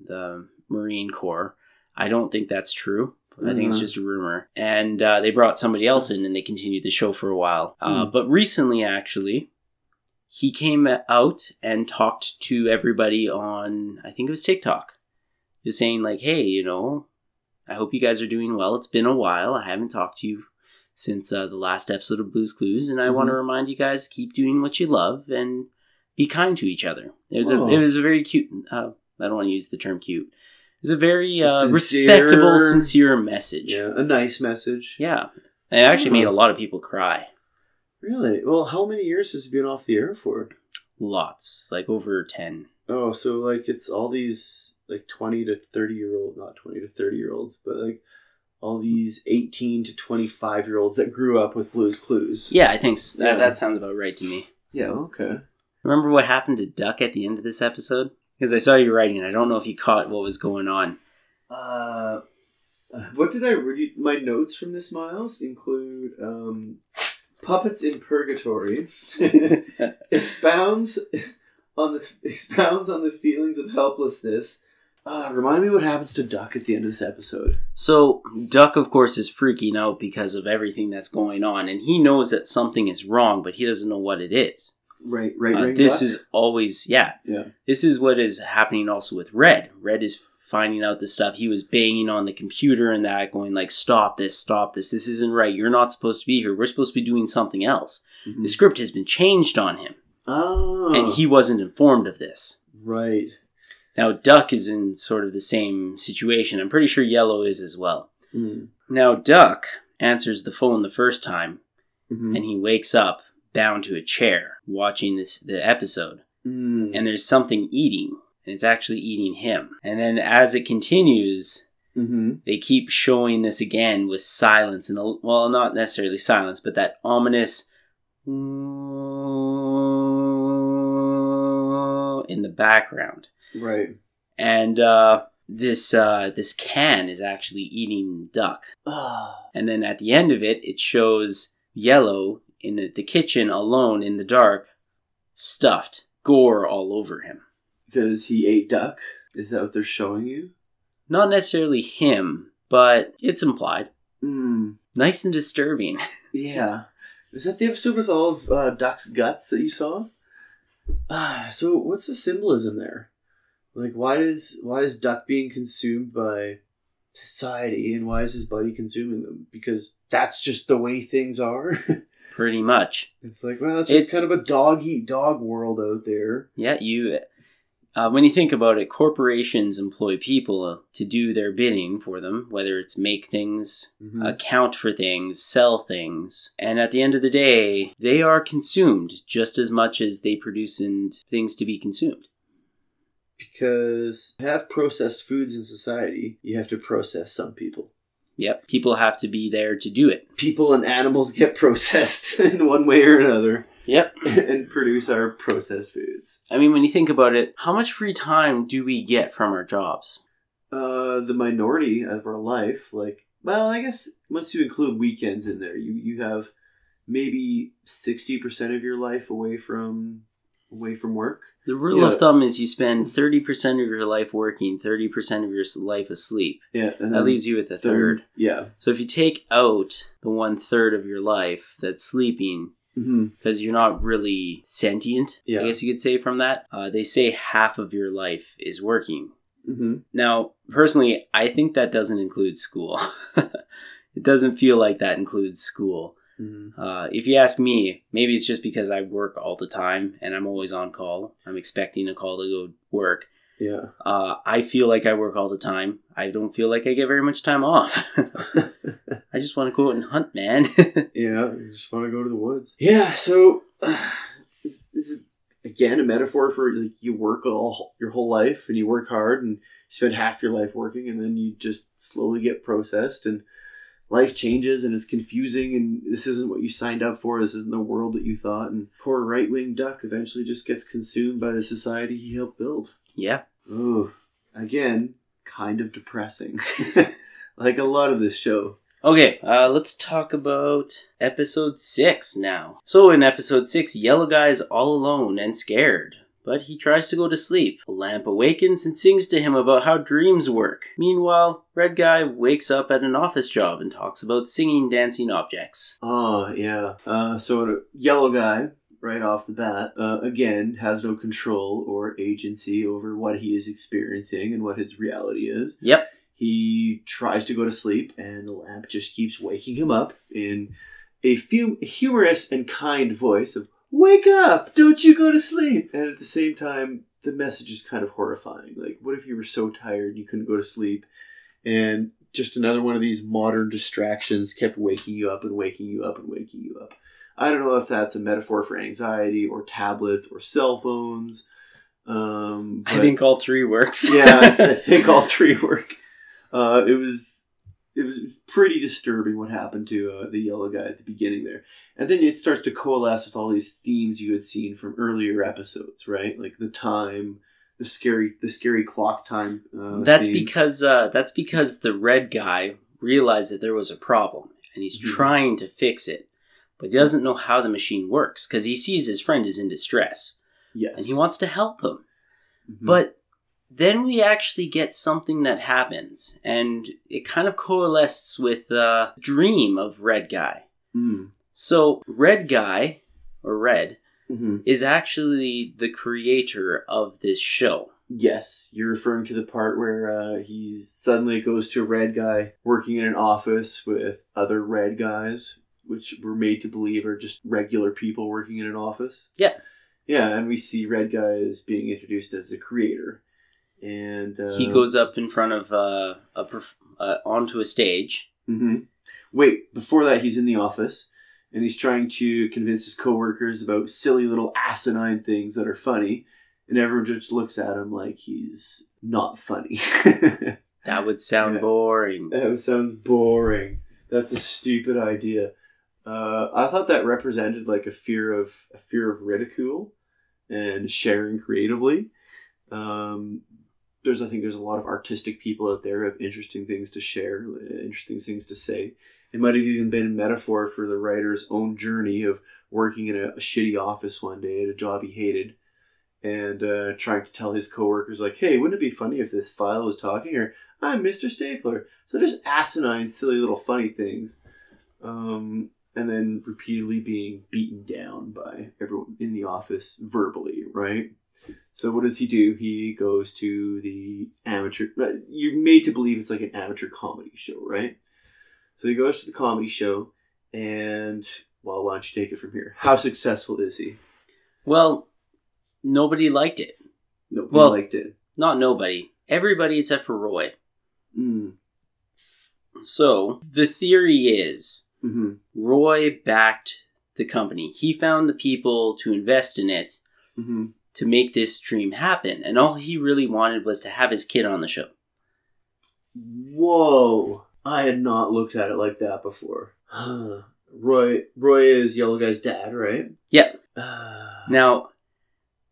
the Marine Corps. I don't think that's true. I think it's Mhm. just a rumor. And uh, they brought somebody else in and they continued the show for a while. Uh, Hmm. but recently, actually, he came out and talked to everybody on, I think it was TikTok, just saying, like, hey, you know, I hope you guys are doing well. It's been a while. I haven't talked to you since uh, the last episode of Blue's Clues. And I want to remind you guys keep doing what you love and be kind to each other. It was, a, Oh. it was a very cute, uh, I don't want to use the term cute. It was a very uh, Sincere- respectable, sincere message. Yeah, a nice message. Yeah. It actually made a lot of people cry. Really? Well, how many years has it been off the air for? Lots. Like over 10. Oh, so like it's all these like twenty to thirty year old, not twenty to thirty year olds, but like all these eighteen to twenty five year olds that grew up with Blue's Clues. Yeah, I think s that, Yeah. that sounds about right to me. Yeah. Okay. Remember what happened to Duck at the end of this episode? Because I saw you writing. I don't know if you caught what was going on. Uh, what did I read? My notes from this, Myles, include um, puppets in purgatory, expounds on the expounds on the feelings of helplessness. Uh, remind me what happens to Duck at the end of this episode. So, Duck, of course, is freaking out because of everything that's going on. And he knows that something is wrong, but he doesn't know what it is. Right, right, Uh, right. this is always, yeah, yeah. This is what is happening also with Red. Red is finding out the stuff. He was banging on the computer and that, going like, "Stop this! Stop this! This isn't right. You're not supposed to be here. We're supposed to be doing something else." Mhm. The script has been changed on him, Oh, and he wasn't informed of this. right. Now, Duck is in sort of the same situation. I'm pretty sure Yellow is as well. Mm. Now, Duck answers the phone the first time, Mhm. and he wakes up bound to a chair watching this the episode. Mm. and there's something eating, and it's actually eating him. And then as it continues, Mhm. they keep showing this again with silence, and well, not necessarily silence, but that ominous in the background. right. And uh, this uh, this can is actually eating duck. And then at the end of it, it shows Yellow in the- kitchen alone in the dark stuffed, gore all over him. Because he ate duck. Is that what they're showing you? Not necessarily him, but it's implied. Hmm. Nice and disturbing. Yeah. Is that the episode with all of uh, Duck's guts that you saw? Ah, so what's the symbolism there? Like, why does why is Duck being consumed by society, and why is his buddy consuming them? Because that's just the way things are. Pretty much. it's like, well, it's just It's- kind of a dog eat dog world out there. Yeah, you. Uh, when you think about it, corporations employ people to do their bidding for them, whether it's make things, Mhm. account for things, sell things. And at the end of the day, they are consumed just as much as they produce and things to be consumed. because to have processed foods in society, you have to process some people. Yep, people have to be there to do it. People and animals get processed in one way or another Yep. and produce our processed foods. I mean, when you think about it, how much free time do we get from our jobs? Uh, the minority of our life, like, well, I guess once you include weekends in there, you, you have maybe 60% of your life away from away from work. The rule Yeah. of thumb is you spend 30% of your life working, 30% of your life asleep. Yeah, and That leaves you with a third. Yeah. So if you take out the one third of your life that's sleeping, because you're not really sentient, Yeah. I guess you could say from that, uh, they say half of your life is working. hmm Now, personally, I think that doesn't include school. it doesn't feel like that includes school. Hmm Uh, if you ask me, maybe it's just because I work all the time and I'm always on call. I'm expecting a call to go work. Yeah. Uh, I feel like I work all the time. I don't feel like I get very much time off. I just want to go out and hunt, man. Yeah, you just want to go to the woods. Yeah, so is, is it again a metaphor for like you work all your whole life and you work hard and spend half your life working and then you just slowly get processed and life changes and it's confusing and this isn't what you signed up for. This isn't the world that you thought. And poor right wing duck eventually just gets consumed by the society he helped build. yeah. Oh, again, kind of depressing. like a lot of this show. Okay, uh, let's talk about episode 6 now. So, in episode 6, Yellow Guy is all alone and scared, but he tries to go to sleep. A lamp awakens and sings to him about how dreams work. Meanwhile, Red Guy wakes up at an office job and talks about singing dancing objects. Oh, yeah. Uh, so yellow guy, right off the bat, uh, again, has no control or agency over what he is experiencing and what his reality is. Yep, He tries to go to sleep, and the lamp just keeps waking him up in a fu- humorous and kind voice of, Wake up! Don't you go to sleep! And at the same time, the message is kind of horrifying. Like, what if you were so tired you couldn't go to sleep? And just another one of these modern distractions kept waking you up and waking you up and waking you up. I don't know if that's a metaphor for anxiety or tablets or cell phones. Um, I think all three works. yeah, I, I think all three work. Uh, it was it was pretty disturbing what happened to uh, the yellow guy at the beginning there, and then it starts to coalesce with all these themes you had seen from earlier episodes, right? Like the time, the scary, the scary clock time. Uh, that's theme. because uh, that's because the red guy realized that there was a problem and he's Mhm. trying to fix it, but he doesn't know how the machine works because he sees his friend is in distress yes, and he wants to help him. Mhm. But then we actually get something that happens, and it kind of coalesces with the dream of Red Guy. Mm. So Red Guy, or Red, Mhm. is actually the creator of this show. Yes, you're referring to the part where uh, he suddenly goes to a red guy working in an office with other red guys, which we're made to believe are just regular people working in an office. Yeah. Yeah, and we see red guy as being introduced as a creator, and uh, he goes up in front of uh, a perf- uh, onto a stage. hmm Wait, before that, he's in the office and he's trying to convince his coworkers about silly little asinine things that are funny, and everyone just looks at him like he's not funny. That would sound Yeah. boring. That sounds boring. That's a stupid idea. Uh, I thought that represented like a fear of a fear of ridicule and sharing creatively. Um, there's I think there's a lot of artistic people out there who have interesting things to share, interesting things to say. It might have even been a metaphor for the writer's own journey of working in a, a shitty office one day at a job he hated, and uh, trying to tell his coworkers like, "Hey, wouldn't it be funny if this file was talking?" Or "I'm Mr. Stapler." So just asinine, silly little funny things, um, and then repeatedly being beaten down by everyone in the office verbally, right? So what does he do? He goes to the amateur. You're made to believe it's like an amateur comedy show, right? So he goes to the comedy show, and well, why don't you take it from here? How successful is he? Well, nobody liked it. Nobody Well- liked it. Not nobody. Everybody except for Roy. Mm. So the theory is hmm Roy backed the company. He found the people to invest in it hmm to make this dream happen, and all he really wanted was to have his kid on the show. Whoa! I had not looked at it like that before. Roy, Roy is Yellow Guy's dad, right? Yep. Uh, Now,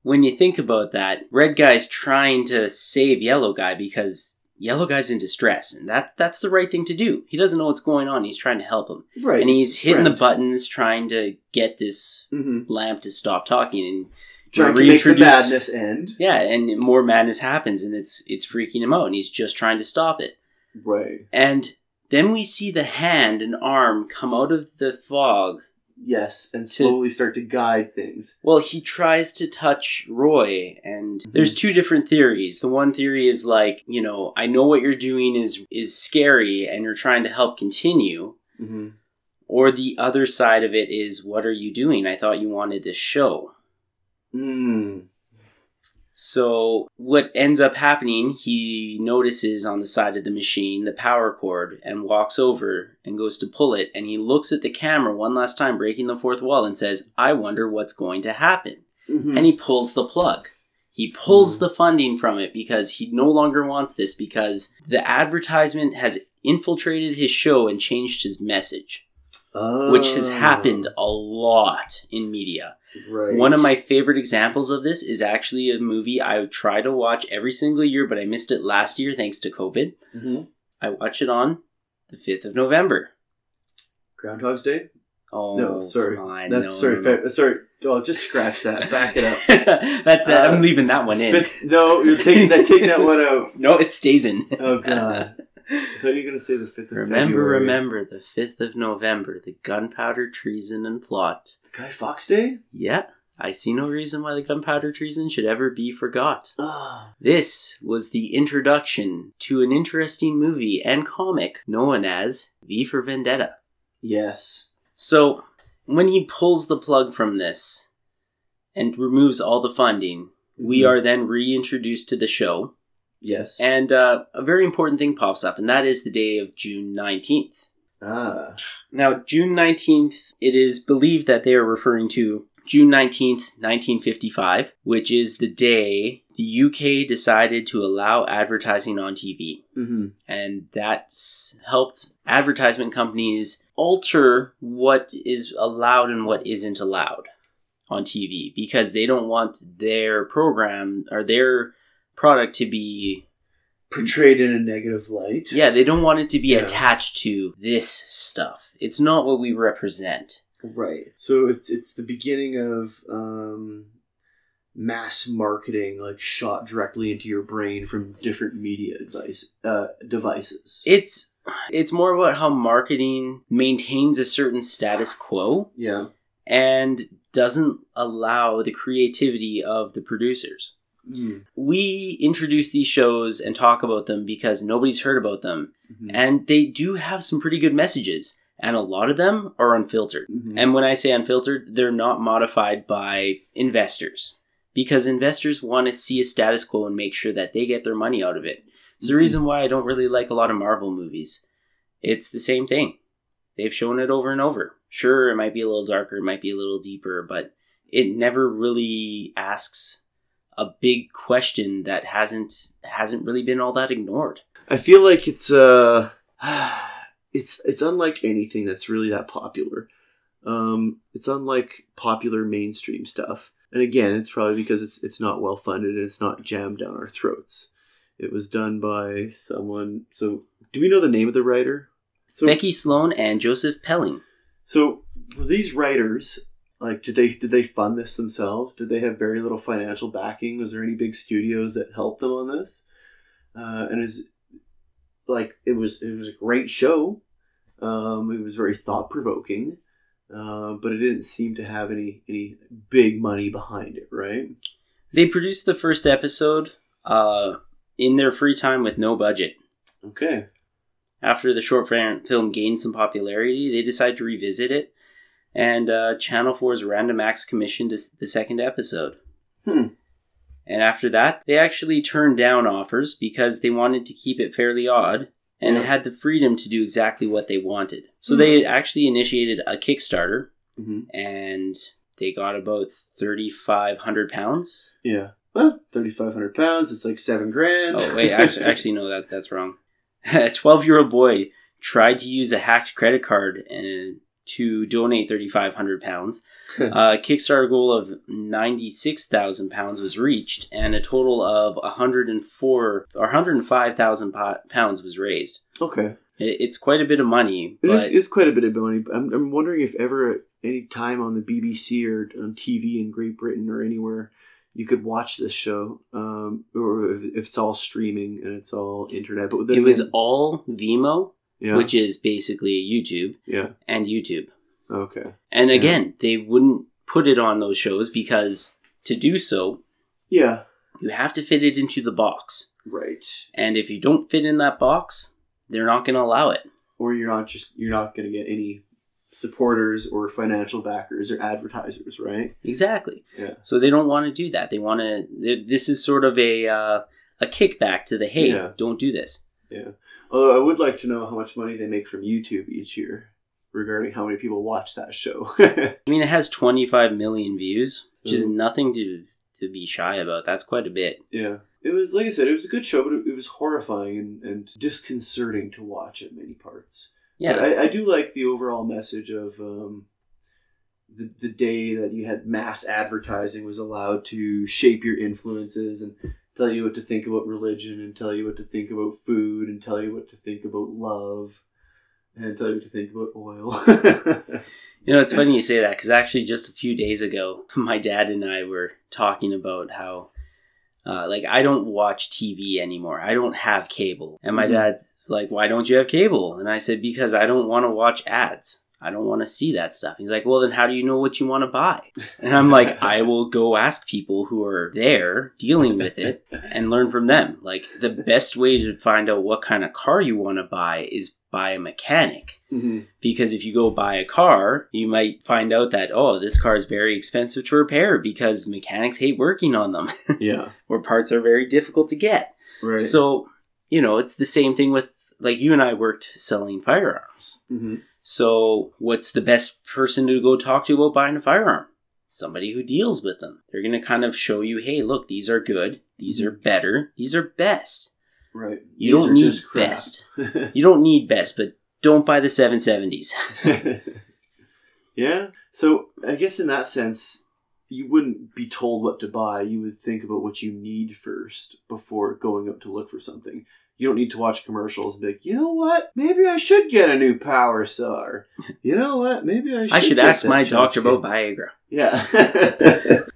when you think about that, Red Guy's trying to save Yellow Guy because Yellow Guy's in distress, and that that's the right thing to do. He doesn't know what's going on. He's trying to help him, right, and he's hitting the buttons trying to get this hmm lamp to stop talking. And trying to make the madness end. Yeah, and more madness happens, and it's it's freaking him out, and he's just trying to stop it. Right. And then we see the hand and arm come out of the fog. Yes, and To- slowly start to guide things. Well, he tries to touch Roy, and there's two different theories. The one theory is like, you know, I know what you're doing is is scary, and you're trying to help continue. hmm Or the other side of it is, what are you doing? I thought you wanted this show. Mm. So what ends up happening, he notices on the side of the machine the power cord and walks over and goes to pull it and he looks at the camera one last time breaking the fourth wall and says, "I wonder what's going to happen." Mhm. And he pulls the plug. He pulls the funding from it because he no longer wants this because the advertisement has infiltrated his show and changed his message, which has Oh, happened a lot in media. Right. One of my favorite examples of this is actually a movie I try to watch every single year, but I missed it last year thanks to COVID. Mhm. I watch it on the 5th of November. Groundhog's Day. Oh, no, sorry. I That's sorry. no, no. Sorry. Oh, just scratch that. Back it up. That's uh, Uh, I'm leaving that one in. Fifth, no, you're taking that. Take that one out. No, it stays in. Oh god. I thought you were gonna say the fifth of remember, February. remember the 5th of November, the gunpowder treason and plot. The Guy Fawkes Day. Yeah, I see no reason why the gunpowder treason should ever be forgot. Ah. This was the introduction to an interesting movie and comic known as V for Vendetta. yes. So, when he pulls the plug from this and removes all the funding, we Mhm. are then reintroduced to the show, Yes. and uh, a very important thing pops up, and that is the day of June 19th. ah. Now, June 19th, it is believed that they are referring to June 19th, 1955, which is the day the UK decided to allow advertising on TV. Mm-hmm. And that's helped advertisement companies alter what is allowed and what isn't allowed on TV because they don't want their program or their product to be Portrayed in a negative light. yeah, they don't want it to be Yeah. attached to this stuff. It's not what we represent. Right. So it's it's the beginning of um, mass marketing, like shot directly into your brain from different media advice uh, devices. It's it's more about how marketing maintains a certain status quo yeah. and doesn't allow the creativity of the producers. Mm. We introduce these shows and talk about them because nobody's heard about them, Mhm. and they do have some pretty good messages, and a lot of them are unfiltered. Mhm. And when I say unfiltered, they're not modified by investors because investors want to see a status quo and make sure that they get their money out of it. It's the Mhm. reason why I don't really like a lot of Marvel movies. It's the same thing. They've shown it over and over. Sure, it might be a little darker, it might be a little deeper, but it never really asks a big question that hasn't hasn't really been all that ignored. I feel like it's uh it's it's unlike anything that's really that popular. Um, it's unlike popular mainstream stuff. And again, it's probably because it's it's not well funded and it's not jammed down our throats. It was done by someone. So, do we know the name of the writer? So, Becky Sloan and Joseph Pelling. so were these writers Like, did they did they fund this themselves? Did they have very little financial backing? Was there any big studios that helped them on this? Uh, and is like it was it was a great show. Um, it was very thought provoking, uh, but it didn't seem to have any any big money behind it, right? They produced the first episode uh, in their free time with no budget. Okay. After the short film gained some popularity, they decided to revisit it, and uh, Channel 4's Random Acts commissioned this- the second episode. Hmm. And after that, they actually turned down offers because they wanted to keep it fairly odd and Yeah. had the freedom to do exactly what they wanted. So Hmm. they actually initiated a Kickstarter, hmm and they got about 3,500 pounds. Yeah. Well, thirty five hundred pounds. It's like seven grand. Oh wait, actually, actually no, that that's wrong. A twelve-year-old boy tried to use a hacked credit card and to donate thirty-five hundred pounds. A Kickstarter goal of ninety-six thousand pounds was reached, and a total of one hundred and four or one hundred and five thousand pounds was raised. okay. It- It's quite a bit of money, It is, is quite a bit of money. I'm, I'm wondering if ever at any time on the BBC or on TV in Great Britain or anywhere you could watch this show, um, or if, if it's all streaming and it's all internet. But then it was all Vimeo, yeah, which is basically YouTube yeah, and YouTube. okay, And Yeah. again, they wouldn't put it on those shows because to do so, yeah, you have to fit it into the box. right. And if you don't fit in that box, they're not going to allow it. Or you're not just you're not going to get any supporters or financial backers or advertisers, right? Exactly. Yeah. So they don't want to do that. They want to. This is sort of a uh, a kickback to the hey, Yeah. don't do this. Yeah. Although I would like to know how much money they make from YouTube each year regarding how many people watch that show. I mean, it has 25 million views, which is nothing to to be shy about. That's quite a bit. Yeah. It was, like I said, it was a good show, but it, it was horrifying and, and disconcerting to watch at many parts. Yeah. I, I do like the overall message of um, the, the day that you had mass advertising was allowed to shape your influences and tell you what to think about religion and tell you what to think about food and tell you what to think about love and tell you what to think about oil. You know, it's funny you say that because actually, just a few days ago, my dad and I were talking about how, uh, like, I don't watch TV anymore. I don't have cable. And my Mhm. dad's like, Why don't you have cable? And I said, Because I don't want to watch ads. I don't want to see that stuff. He's like, Well, then how do you know what you want to buy? And I'm like, I will go ask people who are there dealing with it and learn from them. Like, the best way to find out what kind of car you want to buy is by a mechanic Mhm. because if you go buy a car, you might find out that oh, this car is very expensive to repair because mechanics hate working on them, Yeah. or parts are very difficult to get. Right. So, you know, it's the same thing with like you and I worked selling firearms. hmm So, what's the best person to go talk to about buying a firearm? Somebody who deals with them. They're going to kind of show you, hey, look, these are good, these are mm-hmm. better, these are best. Right. You These don't need just crap. best. You don't need best, but don't buy the 770s. yeah. So I guess in that sense, you wouldn't be told what to buy. You would think about what you need first before going out to look for something. You don't need to watch commercials and be like, you know what? Maybe I should get a new power saw. Or, You know what? Maybe I should. I should ask my doctor about Viagra. Yeah.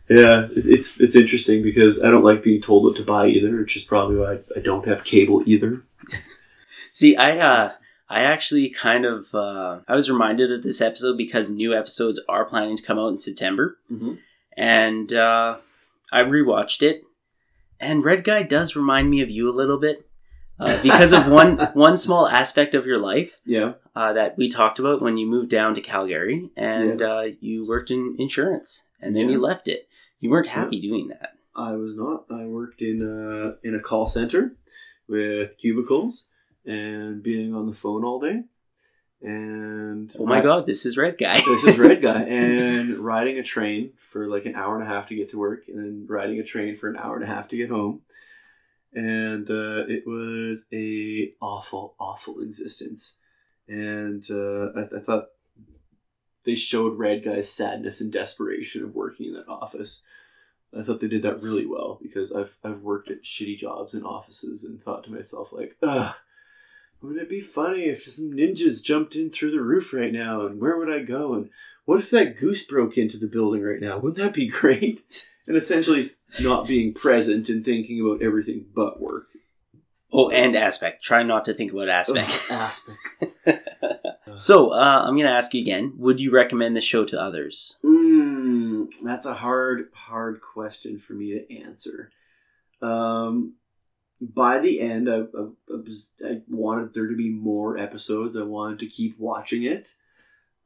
yeah. It's it's interesting because I don't like being told what to buy either, which is probably why I don't have cable either. See, I uh I actually kind of uh I was reminded of this episode because new episodes are planning to come out in September Mhm. and uh I rewatched it and Red Guy does remind me of you a little bit. Uh, because of one one small aspect of your life Yeah. uh, that we talked about when you moved down to Calgary and uh, you worked in insurance and then Yeah. you left it. You weren't happy doing that. I was not. I worked in a in a call center with cubicles and being on the phone all day. And Oh my ri- god, this is Red Guy. this is Red Guy and riding a train for like an hour and a half to get to work, and then riding a train for an hour and a half to get home. And uh, it was a awful, awful existence. And uh, I, I thought they showed Red Guy's sadness and desperation of working in that office. I thought they did that really well because I've I've worked at shitty jobs in offices and thought to myself like, ugh, Wouldn't it be funny if some ninjas jumped in through the roof right now? And where would I go? And what if that goose broke into the building right now? Wouldn't that be great? And essentially not being present and thinking about everything but work. Oh, and aspect. Try not to think about aspect. aspect. so, uh, I'm going to ask you again. Would you recommend the show to others? Mm, that's a hard, hard question for me to answer. Um, by the end, I, I, I wanted there to be more episodes. I wanted to keep watching it.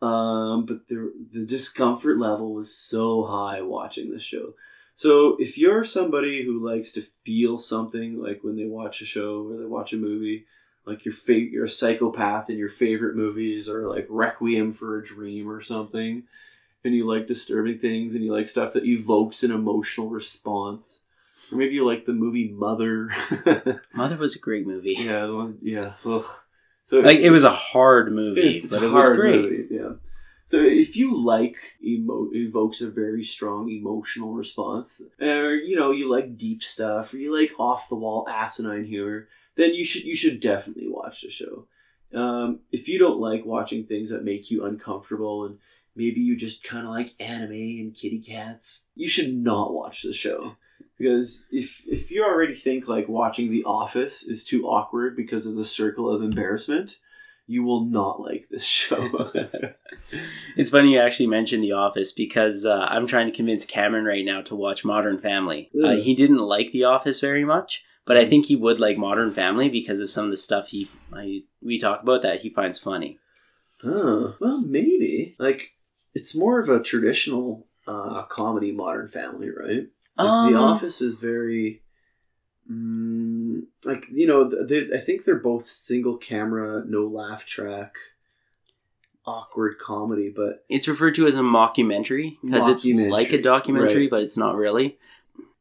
Um, but the, the discomfort level was so high watching this show. So if you're somebody who likes to feel something, like when they watch a show or they watch a movie, like your fa- you're a psychopath and your favorite movies are like Requiem for a Dream or something, and you like disturbing things and you like stuff that evokes an emotional response, or maybe you like the movie Mother. Mother was a great movie. yeah, the one. Yeah. Ugh. So Like, it was a hard movie, it's, it's but it was great. movie, yeah. So if you like emo- evokes a very strong emotional response, or you know you like deep stuff, or you like off the wall asinine humor, then you should you should definitely watch the show. Um, if you don't like watching things that make you uncomfortable and maybe you just kind of like anime and kitty cats, you should not watch the show. Because if if you already think like watching The Office is too awkward because of the circle of embarrassment, you will not like this show. It's funny you actually mentioned The Office because uh, I'm trying to convince Cameron right now to watch Modern Family. Uh, he didn't like The Office very much, but I think he would like Modern Family because of some of the stuff he I, we talk about that he finds funny. oh, well, maybe. Like, it's more of a traditional uh, comedy Modern Family, right? Like, Um, the Office is very. Mm, like you know, they, I think they're both single camera, no laugh track, awkward comedy. But It's referred to as a mockumentary because it's like a documentary, right. but it's not really.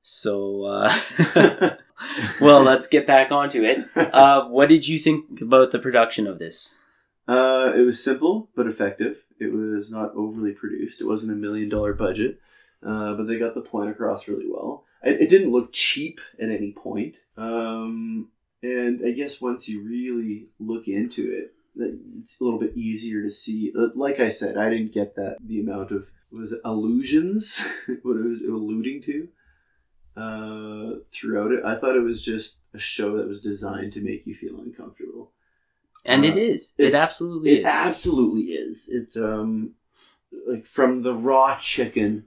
So, uh, well, let's get back onto it. Uh, what did you think about the production of this? Uh, it was simple but effective. It was not overly produced. It wasn't a million dollar budget, uh, but they got the point across really well. It, it didn't look cheap at any point. Um, and I guess once you really look into it, it's a little bit easier to see. Uh, Like I said, I didn't get that the amount of was it allusions, what it was alluding to uh, throughout it. I thought it was just a show that was designed to make you feel uncomfortable. And Uh, it is. It absolutely It is. absolutely is. It um like from the raw chicken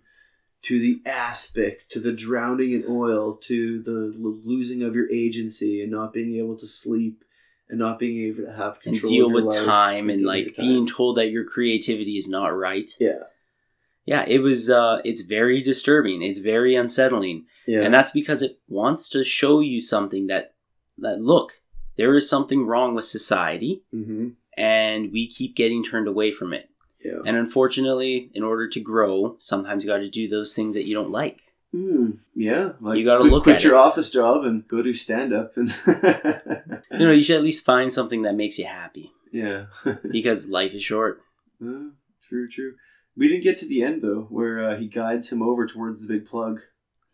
to the aspic to the drowning in oil to the losing of your agency and not being able to sleep and not being able to have and control deal of your with time and deal like time. being told that your creativity is not right. yeah Yeah, it was. Uh, it's very disturbing. It's very unsettling, yeah and that's because it wants to show you something that that look there is something wrong with society, mm-hmm. and we keep getting turned away from it. Yeah And unfortunately, in order to grow, sometimes you got to do those things that you don't like. Hmm, yeah like You gotta look quit at your it. office job and go do stand up and You know, you should at least find something that makes you happy yeah because life is short. Uh, true, true. We didn't get to the end though, where uh, he guides him over towards the big plug.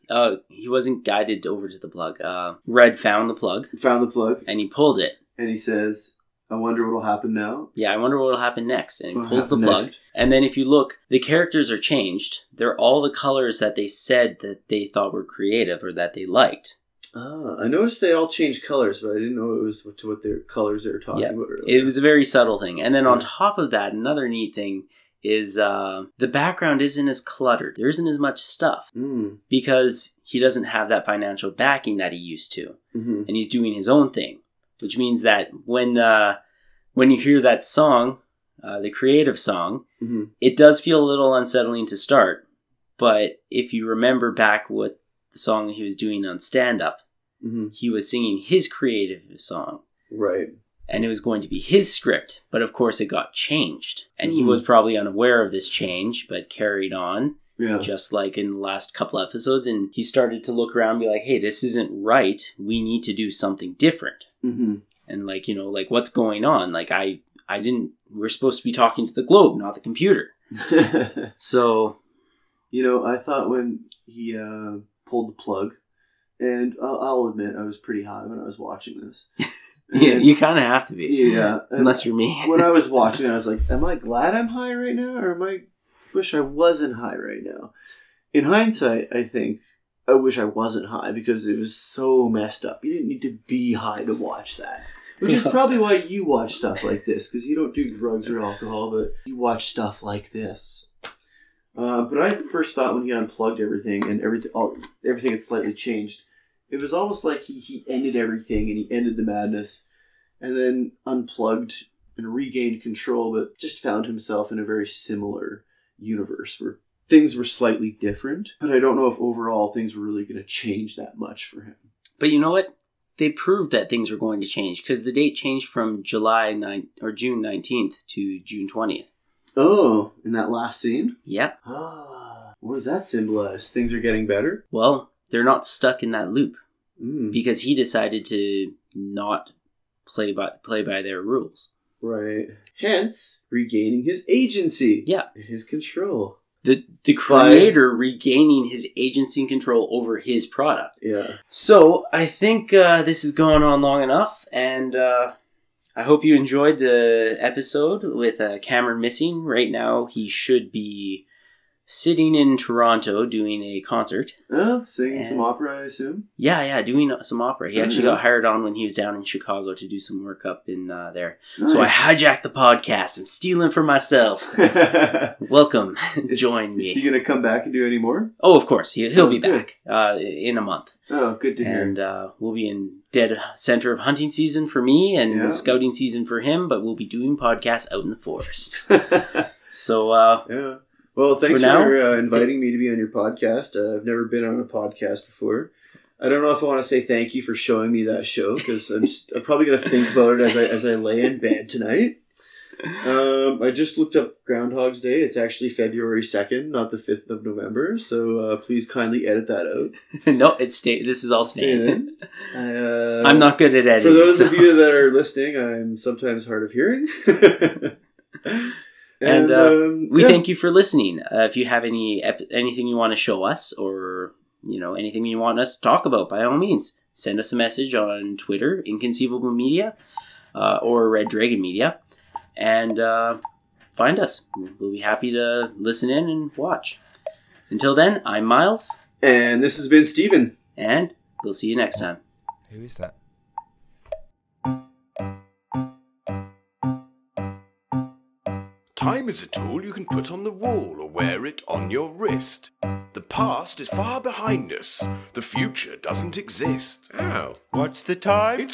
Uh, he wasn't guided over to the plug. Uh, Red found the plug Found the plug, and he pulled it. and he says, "I wonder what'll happen now." Yeah, I wonder what will happen next. And he pulls the plug. next? And then if you look, the characters are changed. They're all the colors that they said that they thought were creative or that they liked. Ah, I noticed they all changed colors, but I didn't know it was to what their colors they were talking Yeah, about. Earlier. It was a very subtle thing. And then on top of that, another neat thing is uh, the background isn't as cluttered. There isn't as much stuff Mm, because he doesn't have that financial backing that he used to. hmm and he's doing his own thing, which means that when uh, when you hear that song, uh, the creative song, hmm it does feel a little unsettling to start. But if you remember back what the song he was doing on stand up, hmm he was singing his creative song. Right. And it was going to be his script, but of course it got changed. And he Mhm. was probably unaware of this change, but carried on Yeah. just like in the last couple episodes. And he started to look around and be like, hey, this isn't right. We need to do something different. Hmm and like you know like what's going on like i i didn't we're supposed to be talking to the globe not the computer so you know, I thought when he uh, pulled the plug, and I'll, I'll admit I was pretty high when I was watching this. Yeah, you kind of have to be, Yeah. unless you're me. when I was watching, I was like, "Am I glad I'm high right now, or am I wish I wasn't high right now?" In hindsight, I think I wish I wasn't high because it was so messed up. You didn't need to be high to watch that, which is probably why you watch stuff like this because you don't do drugs or alcohol, but you watch stuff like this. Uh, but I first thought when he unplugged everything and everything, all, everything had slightly changed. It was almost like he, he ended everything and he ended the madness, and then unplugged and regained control, but just found himself in a very similar universe where things were slightly different. But I don't know if overall things were really going to change that much for him. But you know what? They proved that things were going to change because the date changed from July 9 or June 19th to June 20th. Oh, in that last scene? Yep. Ah, what does that symbolize? Things are getting better? Well, they're not stuck in that loop Mm, because he decided to not play by play by their rules. right. Hence, regaining his agency. Yeah. And his control. The the creator regaining his agency and control over his product. Yeah. So I think uh, this has gone on long enough, and uh, I hope you enjoyed the episode with uh, Cameron missing. Right now, he should be sitting in Toronto doing a concert. Oh, singing some opera, I assume. Yeah, yeah, doing some opera. He actually got hired on when he was down in Chicago to do some work up in uh, there. So I Nice. hijacked the podcast. I'm stealing for myself. Welcome, Is- join me. Is he going to come back and do any more? Oh, of course, he, he'll Oh, be back uh, in a month. Oh, good to hear. and uh, we'll be in dead center of hunting season for me and Yeah. scouting season for him but we'll be doing podcasts out in the forest so uh, yeah. Well, thanks For for, uh, inviting me to be on your podcast. Uh, I've never been on a podcast before. I don't know if I want to say thank you for showing me that show because I'm, I'm probably going to think about it as I as I lay in bed tonight. Um, I just looked up Groundhog's Day. It's actually February second, not the fifth of November. So uh, please kindly edit that out. no it's stay this is all Staying in. Uh, i'm not good at editing For those so- of you that are listening, I'm sometimes hard of hearing. And, uh, um, we yeah. thank you for listening uh, if you have any ep- anything you want to show us or you know anything you want us to talk about by all means send us a message on twitter inconceivable media uh, or red dragon media and uh, find us we'll be happy to listen in and watch until then i'm Myles And this has been Stephen. and we'll see you next time Who is that? Time is a tool you can put on the wall or wear it on your wrist. The past is far behind us. The future doesn't exist. Oh, what's the time? It's